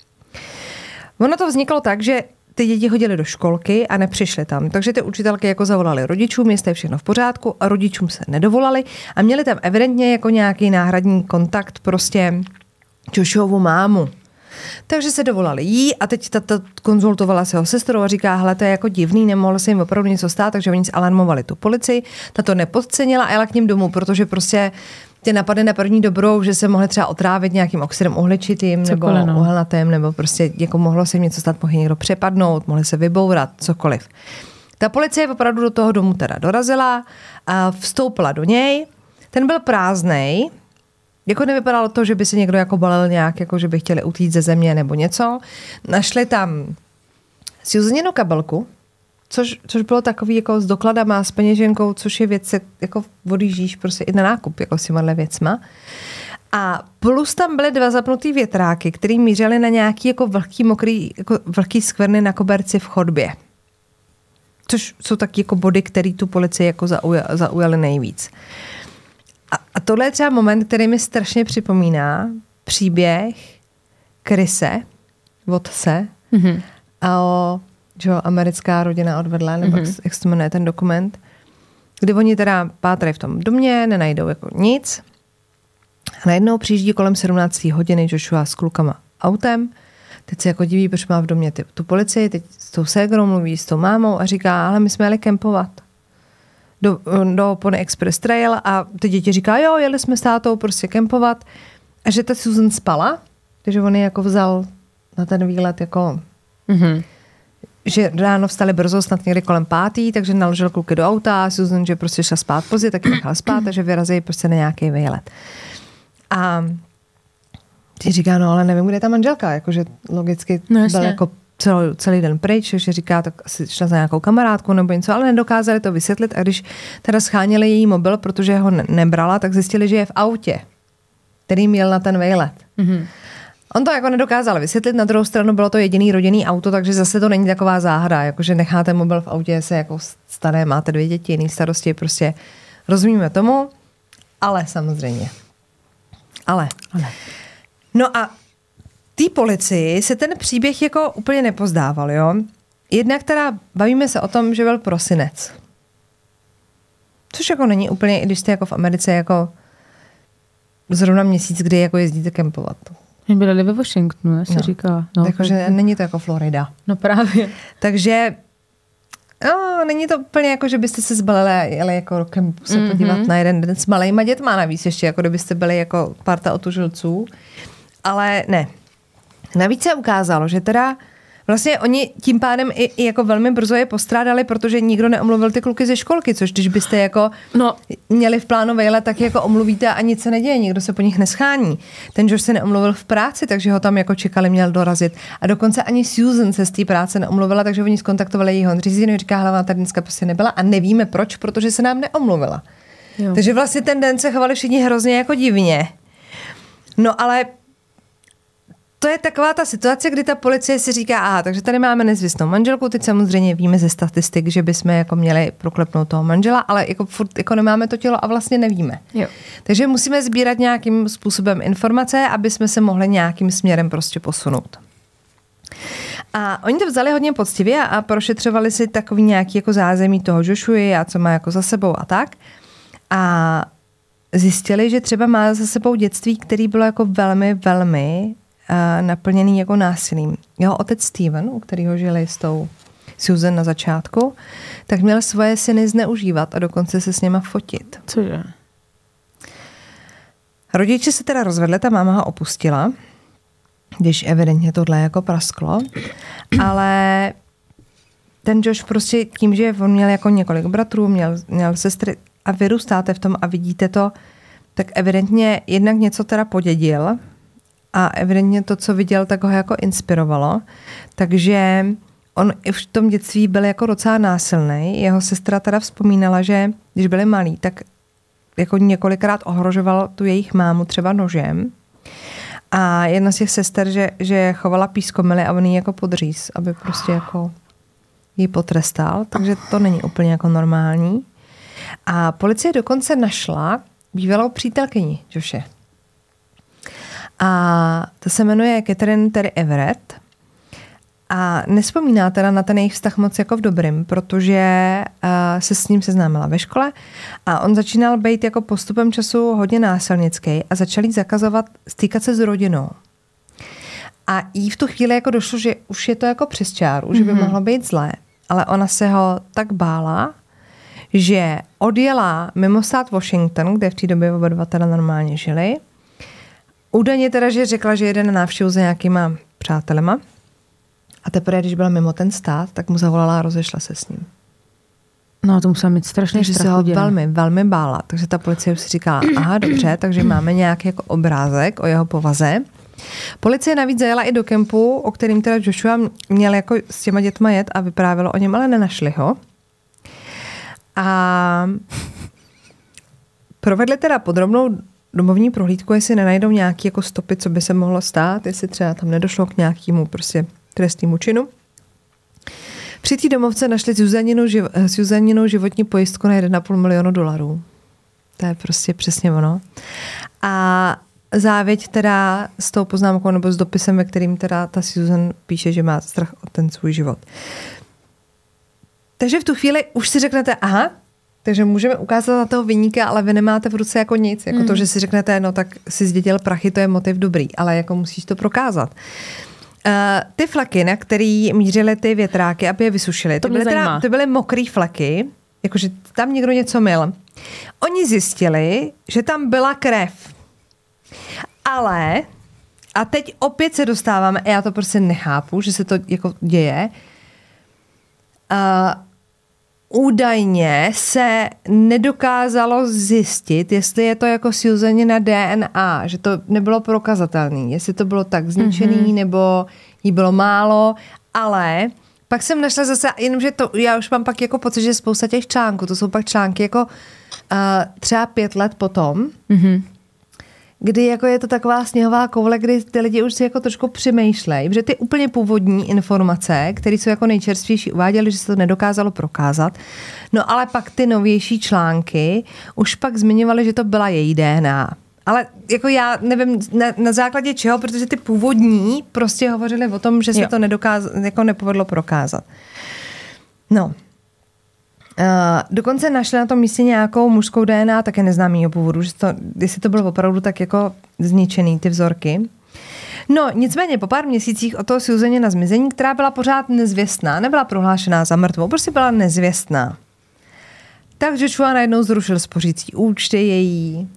Ono to vzniklo tak, že ty děti chodily do školky a nepřišly tam. Takže ty učitelky jako zavolali rodičům, jestli je všechno v pořádku a rodičům se nedovolali a měli tam evidentně jako nějaký náhradní kontakt prostě Joshuovu mámu. Takže se dovolali jí a teď tato konzultovala se ho sestrou a říká, hele, to je jako divný, nemohlo se jim opravdu něco stát, takže oni alarmovali tu policii. Ta to nepodcenila a jela k ním domů, protože prostě tě napadne na první dobrou, že se mohli třeba otrávit nějakým oxidem uhličitým nebo Cokoliv, no. uhelnatým, nebo prostě jako mohlo se jim něco stát, mohl někdo přepadnout, mohli se vybourat, cokoliv. Ta policie opravdu do toho domu teda dorazila a vstoupila do něj. Ten byl prázdnej, jako nevypadalo to, že by se někdo jako balil nějak, jako že by chtěli utíct ze země nebo něco. Našli tam Susaninu kabelku, což, což bylo takový jako s dokladama, s peněženkou, což je věc, jako odjíždíš prostě i na nákup, jako s těmahle věcma. A plus tam byly dva zapnutý větráky, které mířily na nějaký jako vlhký, mokrý, jako vlhký skvrny na koberci v chodbě. Což jsou taky jako body, které tu policii jako zauja, zaujaly nejvíc. A, a tohle je třeba moment, který mi strašně připomíná příběh Krise, Vodse, Mhm. a o že jo, americká rodina odvedla, nebo mm-hmm. jak se jmenuje ten dokument. kdy oni teda pátrají v tom domě, nenajdou jako nic. A najednou přijíždí kolem 17. hodiny Joshua s klukama autem. Teď se jako diví, proč má v domě ty, tu policii, teď s tou ségrou mluví, s tou mámou a říká, ale my jsme jeli kempovat do, do Pony Express Trail a ty děti říká, jo, jeli jsme s tátou prostě kempovat a že ta Susan spala, takže on je jako vzal na ten výlet jako mm-hmm. Že ráno vstali brzo, snad někdy kolem pátý, takže naložil kluky do auta a Susan, že prostě šla spát pozdě, tak ji nechala spát, takže vyrazí prostě na nějaký výlet. A ty říká, no ale nevím, kde je ta manželka, jakože logicky no, byl jako celý, celý den pryč, že říká, tak asi šla za nějakou kamarádku nebo něco, ale nedokázali to vysvětlit a když teda scháněli její mobil, protože ho nebrala, tak zjistili, že je v autě, který měl na ten vejlet. Mm-hmm. On to jako nedokázal vysvětlit, na druhou stranu bylo to jediný rodinný auto, takže zase to není taková záhra, jakože necháte mobil v autě, se jako staré, máte dvě děti, jiný starosti, prostě rozumíme tomu, ale samozřejmě. Ale. ale. No a té policii se ten příběh jako úplně nepozdával, jo. Jednak teda bavíme se o tom, že byl prosinec. Což jako není úplně, i když jste jako v Americe jako zrovna měsíc, kdy jako jezdíte kempovat. My byli ve Washingtonu, já si no. říkala. No, Takže není to jako Florida. No právě. Takže No, není to úplně jako, že byste se zbalili a jeli jako rokem se mm-hmm. podívat na jeden den s malejma dětma navíc ještě, jako kdybyste byli jako parta otužilců. Ale ne. Navíc se ukázalo, že teda Vlastně oni tím pádem i, i jako velmi brzo je postrádali, protože nikdo neomluvil ty kluky ze školky, což když byste jako no. měli v plánu vejlet, tak jako omluvíte a nic se neděje, nikdo se po nich neschání. Ten Josh se neomluvil v práci, takže ho tam jako čekali, měl dorazit. A dokonce ani Susan se z té práce neomluvila, takže oni skontaktovali jejího řízení, říká, hlava tady dneska prostě nebyla a nevíme proč, protože se nám neomluvila. Jo. Takže vlastně ten den se chovali všichni hrozně jako divně. No ale to je taková ta situace, kdy ta policie si říká, aha, takže tady máme nezvěstnou manželku, teď samozřejmě víme ze statistik, že bychom jako měli proklepnout toho manžela, ale jako furt jako nemáme to tělo a vlastně nevíme. Jo. Takže musíme sbírat nějakým způsobem informace, aby jsme se mohli nějakým směrem prostě posunout. A oni to vzali hodně poctivě a prošetřovali si takový nějaký jako zázemí toho Joshua a co má jako za sebou a tak. A zjistili, že třeba má za sebou dětství, který bylo jako velmi, velmi naplněný jako násilím. Jeho otec Steven, u kterého žili s tou Susan na začátku, tak měl svoje syny zneužívat a dokonce se s něma fotit. Cože? Rodiče se teda rozvedli, ta máma ho opustila, když evidentně tohle jako prasklo, ale ten Josh prostě tím, že on měl jako několik bratrů, měl, měl sestry a vyrůstáte v tom a vidíte to, tak evidentně jednak něco teda podědil, a evidentně to, co viděl, tak ho jako inspirovalo. Takže on i v tom dětství byl jako docela násilný. Jeho sestra teda vzpomínala, že když byli malí, tak jako několikrát ohrožoval tu jejich mámu třeba nožem. A jedna z těch sester, že, že chovala pískomily a on jí jako podříz, aby prostě jako ji potrestal, takže to není úplně jako normální. A policie dokonce našla bývalou přítelkyni Joše. A to se jmenuje Catherine Terry Everett. A nespomíná teda na ten jejich vztah moc jako v dobrým, protože uh, se s ním seznámila ve škole a on začínal být jako postupem času hodně násilnický a začal jí zakazovat stýkat se s rodinou. A jí v tu chvíli jako došlo, že už je to jako přes čáru, mm-hmm. že by mhm. mohlo být zlé. Ale ona se ho tak bála, že odjela mimo stát Washington, kde v té době oba dva teda normálně žili, Údajně teda, že řekla, že jede na návštěvu za nějakýma přátelema a teprve, když byla mimo ten stát, tak mu zavolala a rozešla se s ním. No, to musela mít strašně Takže se ho velmi, velmi bála. Takže ta policie si říkala, aha, dobře, takže máme nějaký jako obrázek o jeho povaze. Policie navíc zajela i do kempu, o kterým teda Joshua měl jako s těma dětma jet a vyprávělo o něm, ale nenašli ho. A provedli teda podrobnou domovní prohlídku, jestli nenajdou nějaké jako stopy, co by se mohlo stát, jestli třeba tam nedošlo k nějakému prostě trestnímu činu. Při té domovce našli Zuzaninu, živ, Zuzaninu životní pojistku na 1,5 milionu dolarů. To je prostě přesně ono. A závěť teda s tou poznámkou nebo s dopisem, ve kterým teda ta Susan píše, že má strach o ten svůj život. Takže v tu chvíli už si řeknete, aha, takže můžeme ukázat na toho vyníka, ale vy nemáte v ruce jako nic. Jako mm. to, že si řeknete, no tak si zdědil prachy, to je motiv dobrý, ale jako musíš to prokázat. Uh, ty flaky, na který mířily ty větráky, aby je vysušili, To ty mě byly, mokrý flaky, jakože tam někdo něco mil. Oni zjistili, že tam byla krev. Ale, a teď opět se dostáváme, já to prostě nechápu, že se to jako děje, uh, údajně se nedokázalo zjistit, jestli je to jako na DNA, že to nebylo prokazatelné, jestli to bylo tak zničený, mm-hmm. nebo jí bylo málo, ale pak jsem našla zase, jenomže to, já už mám pak jako pocit, že spousta těch článků, to jsou pak články jako uh, třeba pět let potom, Mhm. Kdy jako je to taková sněhová koule, kdy ty lidi už si jako trošku přemýšlejí, protože ty úplně původní informace, které jsou jako nejčerstvější, uváděly, že se to nedokázalo prokázat. No ale pak ty novější články už pak zmiňovaly, že to byla její DNA. Ale jako já nevím na, na základě čeho, protože ty původní prostě hovořili o tom, že se Jo. to nedokáz, jako nepovedlo prokázat. No, Uh, dokonce našli na tom místě nějakou mužskou DNA, také neznámýho původu, že to, jestli to bylo opravdu tak jako zničený, ty vzorky. No, nicméně po pár měsících od toho Suzaně na zmizení, která byla pořád nezvěstná, nebyla prohlášená za mrtvou, prostě byla nezvěstná. Tak Joshua najednou zrušil spořící účty její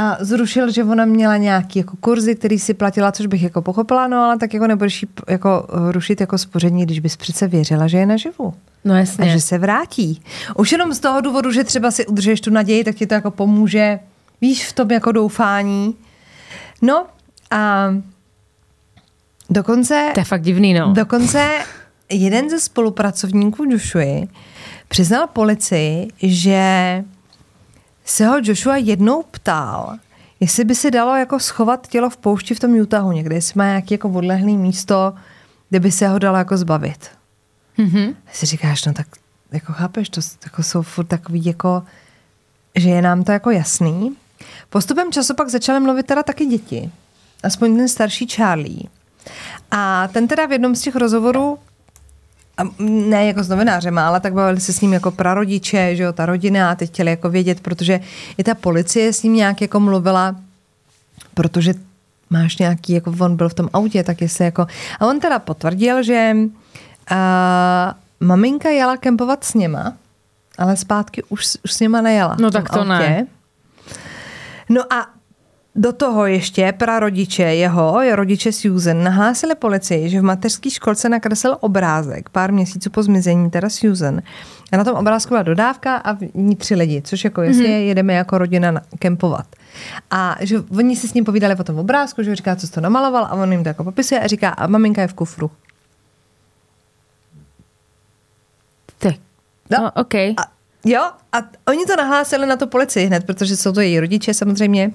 a zrušil, že ona měla nějaký jako kurzy, který si platila, což bych jako pochopila, no ale tak jako nebudeš jako rušit jako spoření, když bys přece věřila, že je naživu. No A jasně. že se vrátí. Už jenom z toho důvodu, že třeba si udržeš tu naději, tak ti to jako pomůže. Víš, v tom jako doufání. No a dokonce, To je fakt divný, no. dokonce jeden ze spolupracovníků Joshua přiznal policii, že se ho Joshua jednou ptal, jestli by se dalo jako schovat tělo v poušti v tom Utahu někde, jestli má nějaký jako odlehlý místo, kde by se ho dalo jako zbavit. Mhm. A si říkáš, no tak jako chápeš, to jako jsou furt takový jako, že je nám to jako jasný. Postupem času pak začaly mluvit teda taky děti. Aspoň ten starší Charlie. A ten teda v jednom z těch rozhovorů a ne jako s novinářem, ale tak bavili se s ním jako prarodiče, že jo, ta rodina a teď chtěli jako vědět, protože i ta policie s ním nějak jako mluvila, protože máš nějaký, jako on byl v tom autě, tak jestli jako... A on teda potvrdil, že uh, maminka jela kempovat s něma, ale zpátky už, už s něma nejela. No tak to ne. No a do toho ještě prarodiče jeho, je rodiče Susan, nahlásili policii, že v mateřské školce nakreslil obrázek pár měsíců po zmizení, teda Susan. A na tom obrázku byla dodávka a v ní tři lidi, což jako jestli mm-hmm. jedeme jako rodina na- kempovat. A že oni si s ním povídali o tom obrázku, že říká, co jsi to namaloval a on jim to jako popisuje a říká, a maminka je v kufru. Ty. No. No, OK. A, jo, a oni to nahlásili na to policii hned, protože jsou to její rodiče samozřejmě.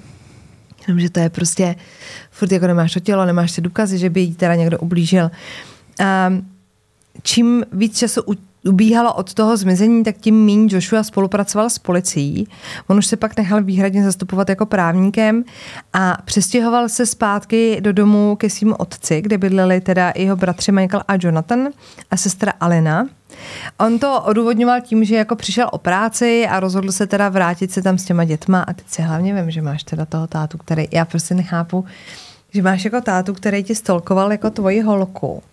Jenomže to je prostě, furt jako nemáš to tělo, nemáš ty důkazy, že by jí teda někdo ublížil. A čím víc času ubíhalo od toho zmizení, tak tím míň Joshua spolupracoval s policií. On už se pak nechal výhradně zastupovat jako právníkem a přestěhoval se zpátky do domu ke svým otci, kde bydleli teda jeho bratři Michael a Jonathan a sestra Alina. On to odůvodňoval tím, že jako přišel o práci a rozhodl se teda vrátit se tam s těma dětma a teď si hlavně vím, že máš teda toho tátu, který, já prostě nechápu, že máš jako tátu, který ti stolkoval jako tvoji holku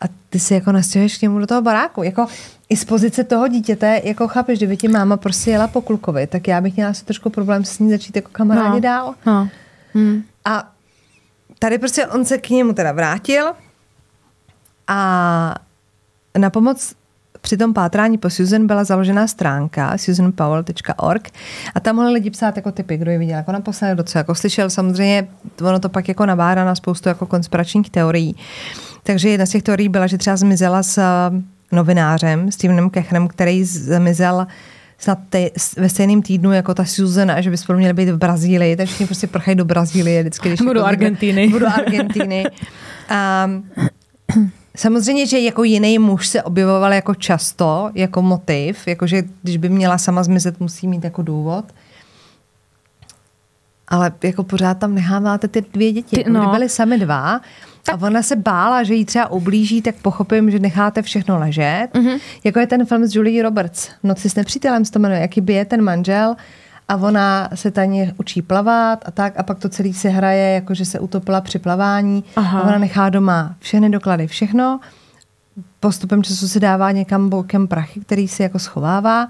a ty si jako nastěhuješ k němu do toho baráku. Jako i z pozice toho dítěte, jako chápeš, kdyby ti máma prostě jela po klukovi, tak já bych měla asi trošku problém s ní začít jako kamarádi No. dál. No. Hm. A tady prostě on se k němu teda vrátil a na pomoc při tom pátrání po Susan byla založena stránka susanpowell.org a tam mohli lidi psát jako typy, kdo je viděl jako naposledy, kdo co jako slyšel. Samozřejmě ono to pak jako nabádá na spoustu jako konspiračních teorií. Takže jedna z těch teorií byla, že třeba zmizela s eh, novinářem Stevenem Kechnem, který zmizel snad te, ve stejném týdnu jako ta Susan a že by spolu měli být v Brazílii, takže všichni prostě prchají do Brazílie vždycky. Když Nebo do jako Argentiny. Nebo do Argentiny. A samozřejmě, že jako jiný muž se objevoval jako často, jako motiv, jakože když by měla sama zmizet, musí mít jako důvod. Ale jako pořád tam necháváte ty dvě děti. Ty- Ty, no. no. byly sami dva A ona se bála, že jí třeba ublíží, tak pochopím, že necháte všechno ležet. Mm-hmm. Jako je ten film s Julie Roberts, Noci s nepřítelem se to jmenuje, jaký by je ten manžel a ona se tady učí plavat a tak a pak to celý se hraje, jako že se utopila při plavání Aha. a ona nechá doma všechny doklady, všechno. Postupem času se dává někam bokem prachy, který si jako schovává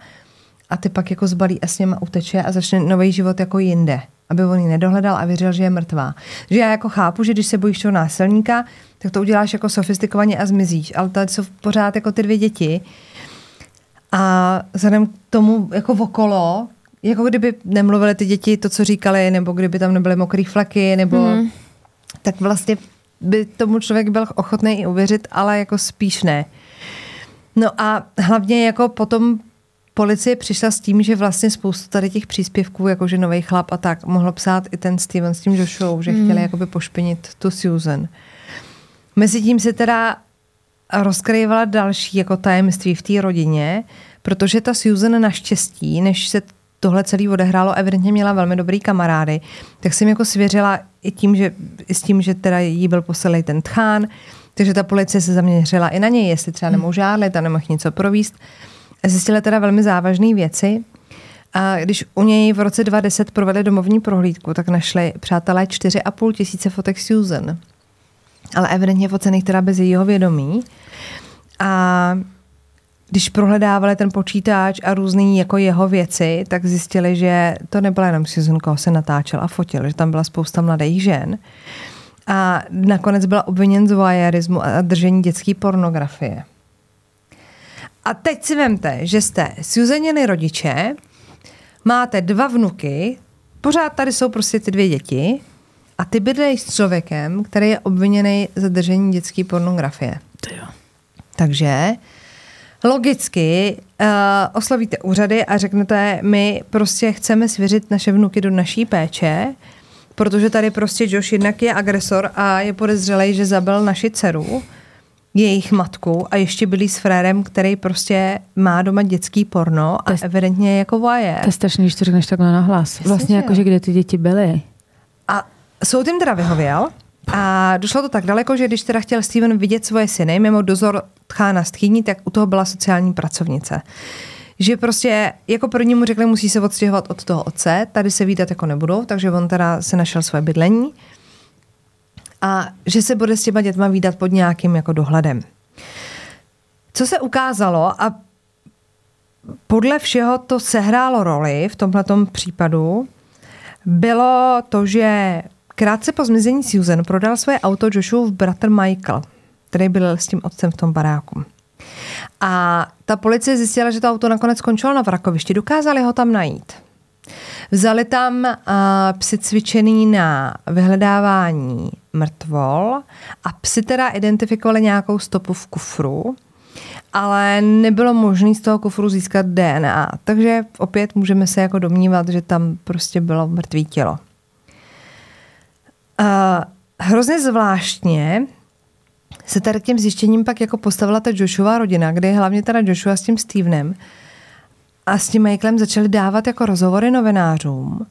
a ty pak jako zbalí a s něma uteče a začne nový život jako jinde aby on ji nedohledal a věřil, že je mrtvá. Že já jako chápu, že když se bojíš toho násilníka, tak to uděláš jako sofistikovaně a zmizíš. Ale tady jsou pořád jako ty dvě děti. A vzhledem k tomu jako okolo, jako kdyby nemluvili ty děti to, co říkali, nebo kdyby tam nebyly mokrý fleky, nebo mm. tak vlastně by tomu člověk byl ochotný i uvěřit, ale jako spíš ne. No a hlavně jako potom policie přišla s tím, že vlastně spoustu tady těch příspěvků, jakože nový chlap a tak, mohlo psát i ten Steven s tím Joshua, že mm. chtěli jakoby pošpinit tu Susan. Mezitím se teda rozkryvala další jako tajemství v té rodině, protože ta Susan naštěstí, než se tohle celé odehrálo, evidentně měla velmi dobrý kamarády, tak jsem jako svěřila i tím, že, i s tím, že teda jí byl poselej ten tchán, takže ta policie se zaměřila i na něj, jestli třeba nemůže žádlit a nemohl něco províst. Zjistili teda velmi závažné věci. A když u něj v roce 2010 provedli domovní prohlídku, tak našli přátelé 4,5 tisíce fotek Susan. Ale evidentně focených teda bez jejího vědomí. A když prohledávali ten počítač a různý jako jeho věci, tak zjistili, že to nebyla jenom Susan, koho se natáčel a fotil, že tam byla spousta mladých žen. A nakonec byla obviněn z voyeurismu a držení dětské pornografie. A teď si vemte, že jste Susaniny rodiče, máte dva vnuky, pořád tady jsou prostě ty dvě děti a ty bydlej s člověkem, který je obviněný za držení dětské pornografie. To jo. Takže logicky uh, oslovíte úřady a řeknete, my prostě chceme svěřit naše vnuky do naší péče, protože tady prostě Josh jednak je agresor a je podezřelý, že zabil naši dceru jejich matku a ještě byli s frérem, který prostě má doma dětský porno a je, evidentně jako voyeur. To je strašný, když to řekneš takhle na hlas. Vlastně jako, že kde ty děti byly. A soud jim teda vyhověl a došlo to tak daleko, že když teda chtěl Steven vidět svoje syny mimo dozor tchána stchýní, tak u toho byla sociální pracovnice že prostě jako první mu řekli, musí se odstěhovat od toho otce, tady se výdat jako nebudou, takže on teda se našel své bydlení a že se bude s těma dětma výdat pod nějakým jako dohledem. Co se ukázalo a podle všeho to sehrálo roli v tomhle případu, bylo to, že krátce po zmizení Susan prodal své auto Joshuův bratr Michael, který byl s tím otcem v tom baráku. A ta policie zjistila, že to auto nakonec skončilo na vrakovišti. Dokázali ho tam najít. Vzali tam uh, psy cvičený na vyhledávání mrtvol a psy teda identifikovali nějakou stopu v kufru, ale nebylo možné z toho kufru získat DNA. Takže opět můžeme se jako domnívat, že tam prostě bylo mrtvý tělo. Uh, hrozně zvláštně se tady k těm zjištěním pak jako postavila ta Joshua rodina, kde hlavně teda Joshua s tím Stevenem a s tím Michaelem začali dávat jako rozhovory novinářům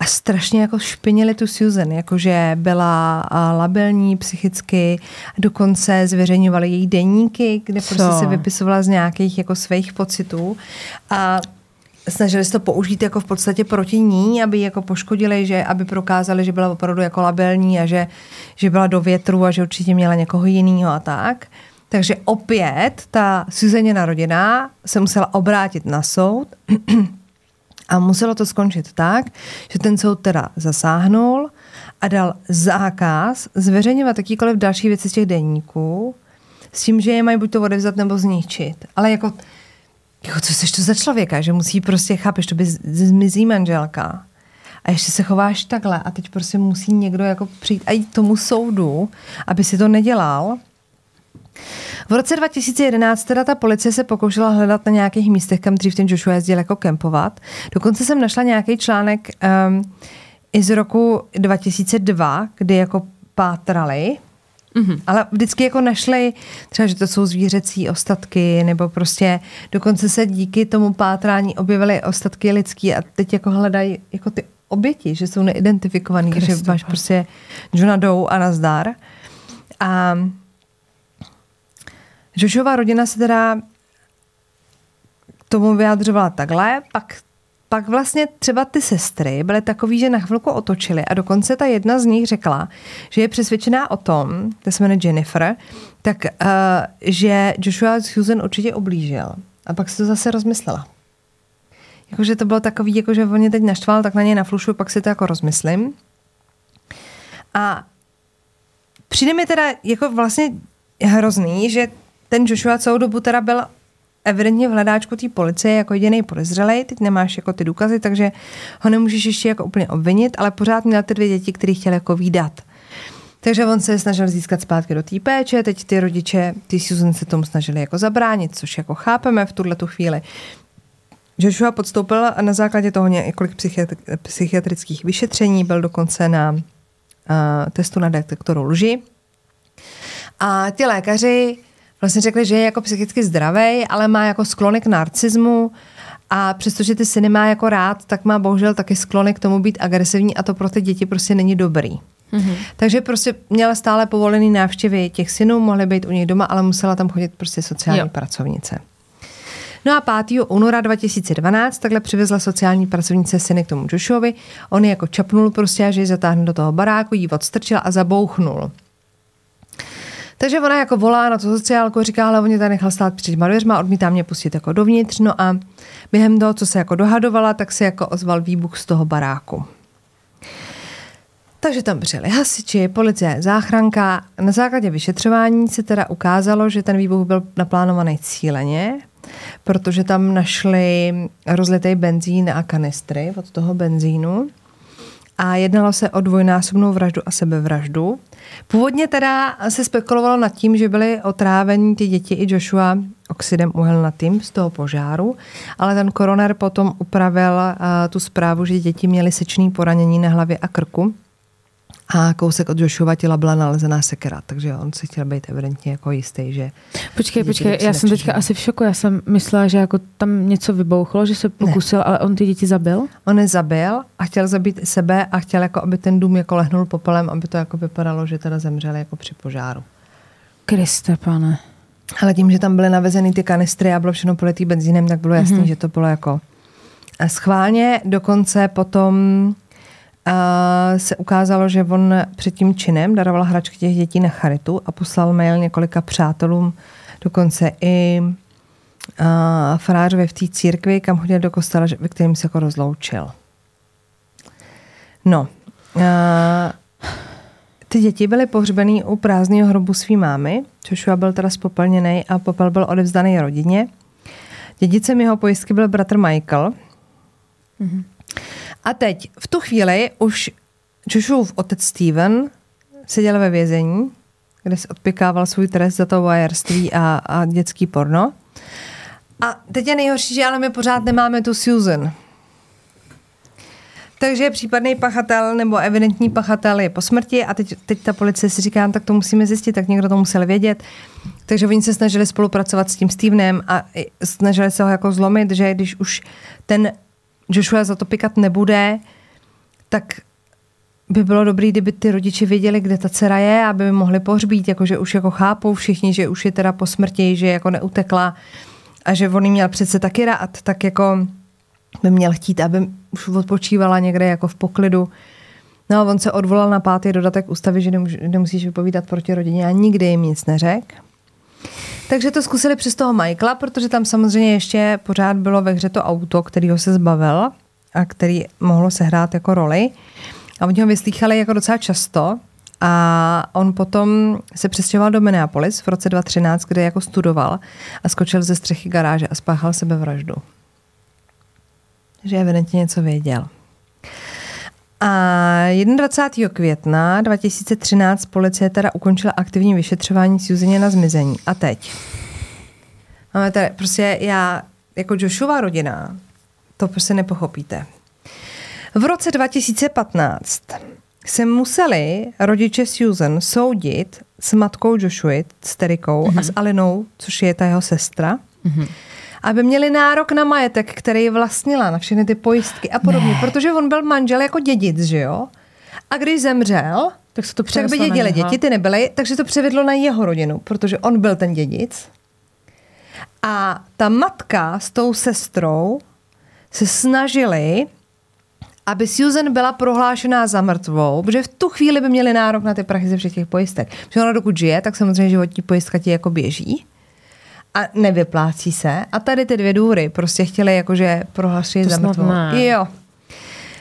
a strašně jako špinili tu Susan, jakože byla labilní psychicky, dokonce zveřejňovali její denníky, kde Co? prostě se vypisovala z nějakých jako svých pocitů a snažili se to použít jako v podstatě proti ní, aby jako poškodili, že aby prokázali, že byla opravdu jako labilní a že, že byla do větru a že určitě měla někoho jiného a tak. Takže opět ta Suzaněna rodina se musela obrátit na soud a muselo to skončit tak, že ten soud teda zasáhnul a dal zákaz zveřejňovat jakýkoliv další věci z těch denníků s tím, že je mají buď to odevzat nebo zničit. Ale jako, jako co jsi to za člověka, že musí prostě, chápeš, to by zmizí manželka a ještě se chováš takhle a teď prostě musí někdo jako přijít a jít tomu soudu, aby si to nedělal, v roce 2011 teda ta policie se pokoušela hledat na nějakých místech, kam dřív ten Joshua jezdil jako kempovat. Dokonce jsem našla nějaký článek um, i z roku 2002, kdy jako pátrali, Mm-hmm. Ale vždycky jako našli třeba, že to jsou zvířecí ostatky, nebo prostě dokonce se díky tomu pátrání objevily ostatky lidský a teď jako hledají jako ty oběti, že jsou neidentifikovaný, že máš prostě Johna Doe a nazdar. A Joshova rodina se teda k tomu vyjadřovala takhle, pak pak vlastně třeba ty sestry byly takový, že na chvilku otočily a dokonce ta jedna z nich řekla, že je přesvědčená o tom, to se jmenuje Jennifer, tak uh, že Joshua Susan určitě oblížil. A pak se to zase rozmyslela. Jakože to bylo takový, jako že on mě teď naštval, tak na něj naflušu, pak si to jako rozmyslím. A přijde mi teda jako vlastně hrozný, že ten Joshua celou dobu teda byl evidentně v hledáčku té policie jako jediný podezřelej, teď nemáš jako ty důkazy, takže ho nemůžeš ještě jako úplně obvinit, ale pořád měl ty dvě děti, které chtěl jako výdat. Takže on se snažil získat zpátky do té péče, teď ty rodiče, ty Susan se tomu snažili jako zabránit, což jako chápeme v tuhle tu chvíli. Joshua podstoupil na základě toho několik psychiatrických vyšetření, byl dokonce na uh, testu na detektoru lži. A ty lékaři vlastně řekli, že je jako psychicky zdravý, ale má jako sklony k narcismu a přestože ty syny má jako rád, tak má bohužel taky sklony k tomu být agresivní a to pro ty děti prostě není dobrý. Mm-hmm. Takže prostě měla stále povolený návštěvy těch synů, mohly být u něj doma, ale musela tam chodit prostě sociální jo. pracovnice. No a 5. února 2012 takhle přivezla sociální pracovnice syny k tomu Joshovi. On je jako čapnul prostě, že ji zatáhne do toho baráku, jí odstrčil a zabouchnul. Takže ona jako volá na to sociálku, říká, ale oni tady nechal stát před dveřma, odmítá mě pustit jako dovnitř. No a během toho, co se jako dohadovala, tak se jako ozval výbuch z toho baráku. Takže tam přijeli hasiči, policie, záchranka. Na základě vyšetřování se teda ukázalo, že ten výbuch byl naplánovaný cíleně, protože tam našli rozlitý benzín a kanistry od toho benzínu. A jednalo se o dvojnásobnou vraždu a sebevraždu. Původně teda se spekulovalo nad tím, že byly otrávení ty děti i Joshua oxidem uhelnatým z toho požáru, ale ten koroner potom upravil uh, tu zprávu, že děti měly sečný poranění na hlavě a krku a kousek od Joshua těla byla nalezená sekera, takže on si chtěl být evidentně jako jistý, že... Počkej, počkej, já jsem teďka asi v šoku, já jsem myslela, že jako tam něco vybouchlo, že se pokusil, ne. ale on ty děti zabil? On je zabil a chtěl zabít sebe a chtěl jako, aby ten dům jako lehnul popelem, aby to jako vypadalo, že teda zemřeli jako při požáru. Kriste, pane. Ale tím, že tam byly navezeny ty kanistry a bylo všechno politý benzínem, tak bylo jasný, mm-hmm. že to bylo jako schválně. Dokonce potom se ukázalo, že on před tím činem daroval hračky těch dětí na charitu a poslal mail několika přátelům, dokonce i farářovi v té církvi, kam chodil do kostela, ve kterým se jako rozloučil. No, a, ty děti byly pohřbený u prázdného hrobu svý mámy, což byl teda spopelněný a popel byl odevzdaný rodině. Dědicem jeho pojistky byl bratr Michael. Mm-hmm. A teď, v tu chvíli už Joshův otec Steven seděl ve vězení, kde se odpikával svůj trest za to vojerství a, a dětský porno. A teď je nejhorší, že ale my pořád nemáme tu Susan. Takže případný pachatel nebo evidentní pachatel je po smrti a teď, teď ta policie si říká, no, tak to musíme zjistit, tak někdo to musel vědět. Takže oni se snažili spolupracovat s tím Stevenem a snažili se ho jako zlomit, že když už ten Joshua za to pikat nebude, tak by bylo dobré, kdyby ty rodiče věděli, kde ta dcera je, aby by mohli pohřbít, jakože už jako chápou všichni, že už je teda po smrti, že jako neutekla a že on měl přece taky rád, tak jako by měl chtít, aby už odpočívala někde jako v poklidu. No on se odvolal na pátý dodatek ústavy, že nemusíš vypovídat proti rodině a nikdy jim nic neřekl. Takže to zkusili přes toho Michaela, protože tam samozřejmě ještě pořád bylo ve hře to auto, kterýho se zbavil a který mohlo sehrát jako roli. A oni ho vyslýchali jako docela často. A on potom se přestěhoval do Minneapolis v roce 2013, kde jako studoval a skočil ze střechy garáže a spáchal sebevraždu. Že evidentně něco věděl. A 21. května 2013 policie teda ukončila aktivní vyšetřování Suzaně na zmizení. A teď? Máme tady, prostě já, jako Joshua rodina, to prostě nepochopíte. V roce 2015 se museli rodiče Susan soudit s matkou Joshua, s Terikou mm-hmm. a s mhm. Alinou, což je ta jeho sestra. Mm-hmm aby měli nárok na majetek, který vlastnila, na všechny ty pojistky a podobně, ne. protože on byl manžel jako dědic, že jo? A když zemřel, Tak se to Však by dědili děti, ty nebyly, takže to převedlo na jeho rodinu, protože on byl ten dědic. A ta matka s tou sestrou se snažili, aby Susan byla prohlášená za mrtvou, protože v tu chvíli by měli nárok na ty prachy ze všech těch pojistek. Protože ona dokud žije, tak samozřejmě životní pojistka ti jako běží a nevyplácí se. A tady ty dvě důry prostě chtěli jakože prohlášit To za mrtvou. Jo.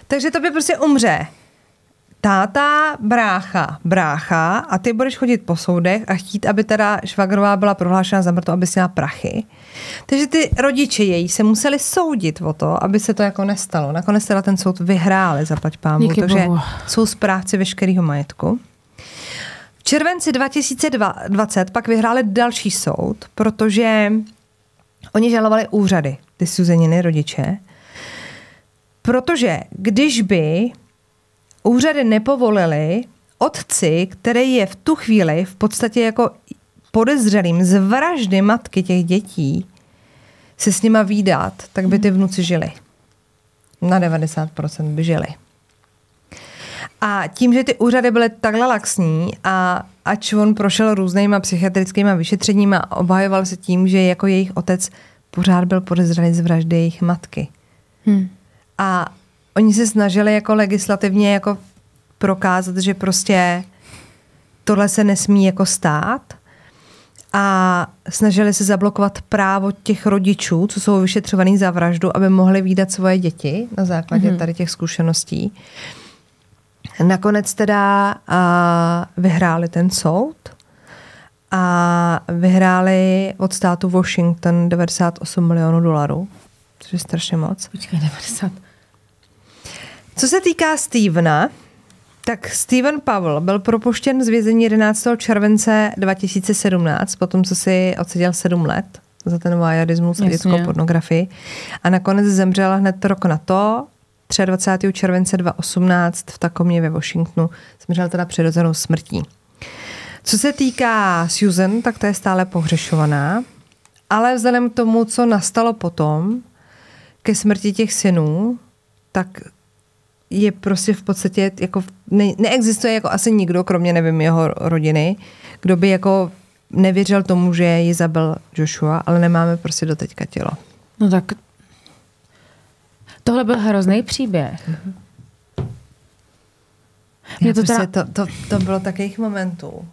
Takže to by prostě umře táta, brácha, brácha a ty budeš chodit po soudech a chtít, aby teda švagrová byla prohlášena za mrtvou, aby si měla prachy. Takže ty rodiče její se museli soudit o to, aby se to jako nestalo. Nakonec teda ten soud vyhráli, zaplať pámu, Díky takže bohu. jsou správci veškerého majetku. Červenci 2020 pak vyhráli další soud, protože oni žalovali úřady, ty Suzeniny rodiče, protože když by úřady nepovolili otci, který je v tu chvíli v podstatě jako podezřelým z vraždy matky těch dětí, se s nima výdat, tak by ty vnuci žili. Na 90% by žili. A tím, že ty úřady byly takhle laxní a ač on prošel různýma psychiatrickýma vyšetřeníma a obhajoval se tím, že jako jejich otec pořád byl podezřelý z vraždy jejich matky. Hm. A oni se snažili jako legislativně jako prokázat, že prostě tohle se nesmí jako stát a snažili se zablokovat právo těch rodičů, co jsou vyšetřovaný za vraždu, aby mohli výdat svoje děti na základě mm-hmm. tady těch zkušeností. Nakonec teda a, vyhráli ten soud a vyhráli od státu Washington 98 milionů dolarů, což je strašně moc. Počkej, 90. Co se týká Stevena, tak Steven Powell byl propuštěn z vězení 11. července 2017, potom co si odseděl 7 let za ten voyeurismus a dětskou pornografii. A nakonec zemřela hned rok na to, 23. července 2018 v Takomě ve Washingtonu. Zemřel teda přirozenou smrtí. Co se týká Susan, tak to je stále pohřešovaná, ale vzhledem k tomu, co nastalo potom, ke smrti těch synů, tak je prostě v podstatě jako ne, neexistuje jako asi nikdo, kromě nevím jeho rodiny, kdo by jako nevěřil tomu, že ji zabil Joshua, ale nemáme prostě do teďka tělo. No tak tohle byl hrozný příběh. Mě Já to prostě teda- to, to, to bylo takových momentů.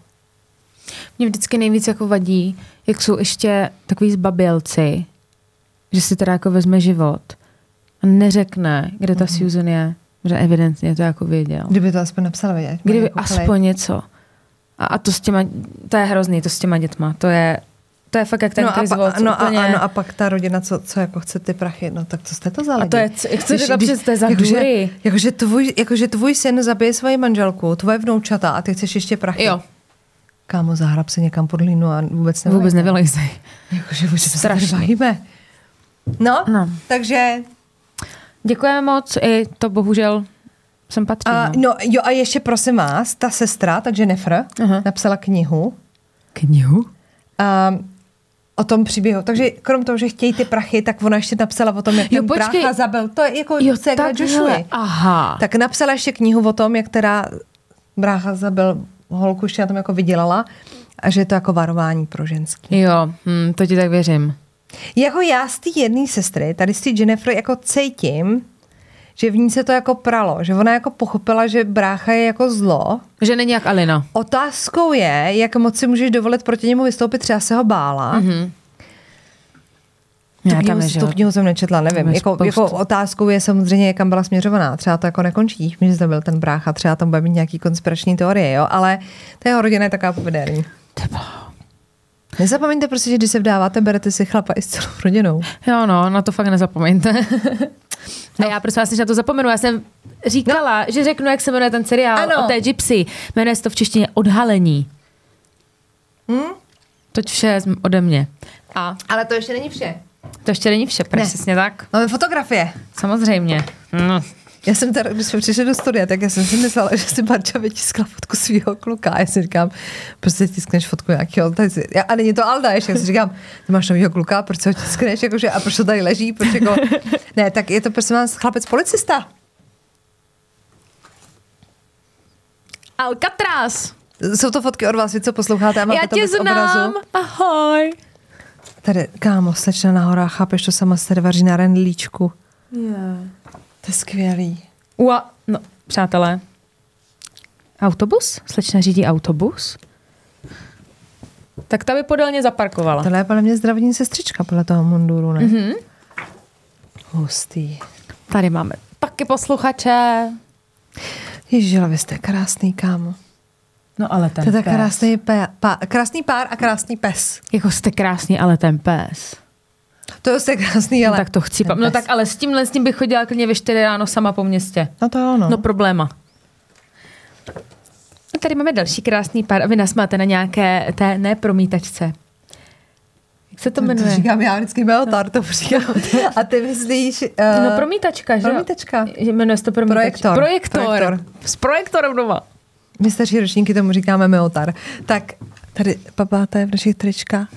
Mě vždycky nejvíc jako vadí, jak jsou ještě takový zbabilci, že si teda jako vezme život a neřekne, kde ta Susan je, že evidentně to jako věděl. Kdyby to aspoň napsal, vědět. Kdyby Jako aspoň něco. A, a to s těma, to je hrozný, to s těma dětma, to je, to je fakt jak ten no, a pa, no, úplně. a, no a pak ta rodina, co, co jako chce ty prachy, no tak co jste to za lidi? A to je, jste když- přes to je za jakože- dury. Jakože tvůj, jakože tvůj syn zabije svoji manželku, tvoje vnoučata a ty chceš ještě prachy. Jo, Kámo, zahrab se někam pod línu a vůbec nevylejte. vůbec nevylejzej. Jakože tady bavíme. No, No. takže Děkujeme moc, i to bohužel jsem patří. a, no. no, jo a ještě prosím vás, ta sestra, ta Jennifer, Aha. napsala knihu Knihu? a, o tom příběhu. Takže krom toho, že chtějí ty prachy, tak ona ještě napsala o tom, jak Jo, ten počkej. brácha zabil. To je jako Jo, takhle, Joshua. aha. Tak napsala ještě knihu o tom, jak teda brácha zabil holku, ještě na tom jako vydělala a že je to jako varování pro ženský. Jo, hm, to ti tak věřím. Jako já z té jedné sestry, tady z té Jennifer, jako cítím, že v ní se to jako pralo, že ona jako pochopila, že brácha je jako zlo. Že není jak Alina. Otázkou je, jak moc si můžeš dovolit proti němu vystoupit, třeba se ho bála. Mm-hmm. Tu, knihu, nežila. tu knihu jsem nečetla, nevím. Tam Jako, jako otázkou je samozřejmě, kam byla směřovaná. Třeba to jako nekončí, že to byl ten brácha, třeba tam bude mít nějaký konspirační teorie, jo? ale ta jeho rodina je taková povederní. Nezapomeňte prostě, že když se vdáváte, berete si chlapa i s celou rodinou. Jo, no, na to fakt nezapomeňte. No. A já prosím vás, než na to zapomenu, já jsem říkala, no. že řeknu, jak se jmenuje ten seriál Ano. o té gypsy. Jmenuje se to v češtině Odhalení. Hm? Toť vše ode mě. A Ale to ještě není vše. to ještě není vše, přesně tak. Máme fotografie. Samozřejmě. No. Já jsem teda, když jsme přišli do studia, tak já jsem si myslela, že si Barča vytiskla fotku svého kluka. A já si říkám, proč si tiskneš fotku nějakého, tady a není to Alda, ještě já si říkám, ty máš novýho kluka, proč ho tiskneš, jakože, a proč to tady leží, proč jako, ne, tak je to prostě vás chlapec policista. Alcatraz. Jsou to fotky od vás, vy co posloucháte a máte Já to tě bez znám. obrazu. Ahoj. Tady, kámo, slečna na horách, chápeš, to sama se tady vaří na rendlíčku. Yeah. To je skvělý. Ua, no, přátelé. Autobus? Slečna řídí autobus? Tak ta by podélně zaparkovala. Tohle je podle mě zdravotní sestřička podle toho munduru, ne? Mm-hmm. Hustý. Tady máme taky posluchače. Ježiš, ale vy jste krásný, kámo. No ale ten To je tak pes. krásný, pé, pá, krásný pár a krásný pes. Jako jste krásný, ale ten pes. To je krásný, ale... No, tak to chci. No tak ale s tímhle s tím bych chodila klidně ve 4 ráno sama po městě. No to jo, no. No probléma. A tady máme další krásný pár a vy nás máte na nějaké té ne promítačce. Jak se to to jmenuje? říkám já vždycky Meltar, to říkám. A ty myslíš... Uh, No promítačka, že jo? promítačka. Že Jmenuje se to promítačka. Projektor. Projektor. Projektor. S projektorem doma. My starší ročníky tomu říkáme Meltar. Tak tady papáte v našich tričkách.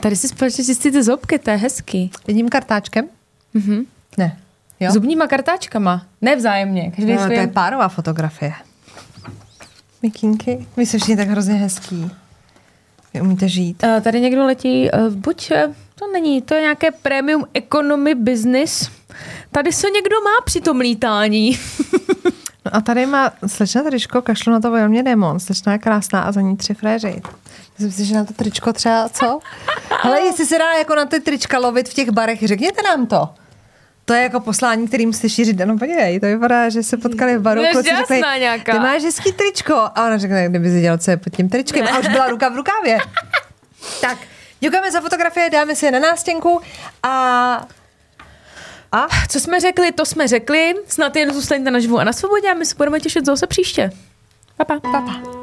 Tady si společně čistíte zobky, to je hezký. Jedním kartáčkem? Mhm. Ne. Jo? Zubníma kartáčkama. Ne vzájemně. Každý No, to svým. je párová fotografie. Mikínky, vy jste všichni tak hrozně hezký. Vy umíte žít. Eh, Tady někdo letí, eh, buď eh, to není, to je nějaké premium economy business. Tady se někdo má při tom lítání. No a tady má slečna tričko, kašlu na to velmi demon. Slečna je krásná a za ní tři fréři. Myslím si, že na to tričko třeba, co? Ale jestli se dá jako na ty trička lovit v těch barech, řekněte nám to. To je jako poslání, kterým jste šířit. No podívej, to vypadá, že se potkali v baru. Kluci řekli, nějaká. Ty máš hezký tričko. A ona řekne, kdyby si dělal, co je pod tím tričkem. A už byla ruka v rukávě. tak, děkujeme za fotografie, dáme si je na nástěnku a... A? Co jsme řekli, to jsme řekli. Snad jen zůstaňte naživu a na svobodě a my se budeme těšit zase příště. Pa, pa. Papa.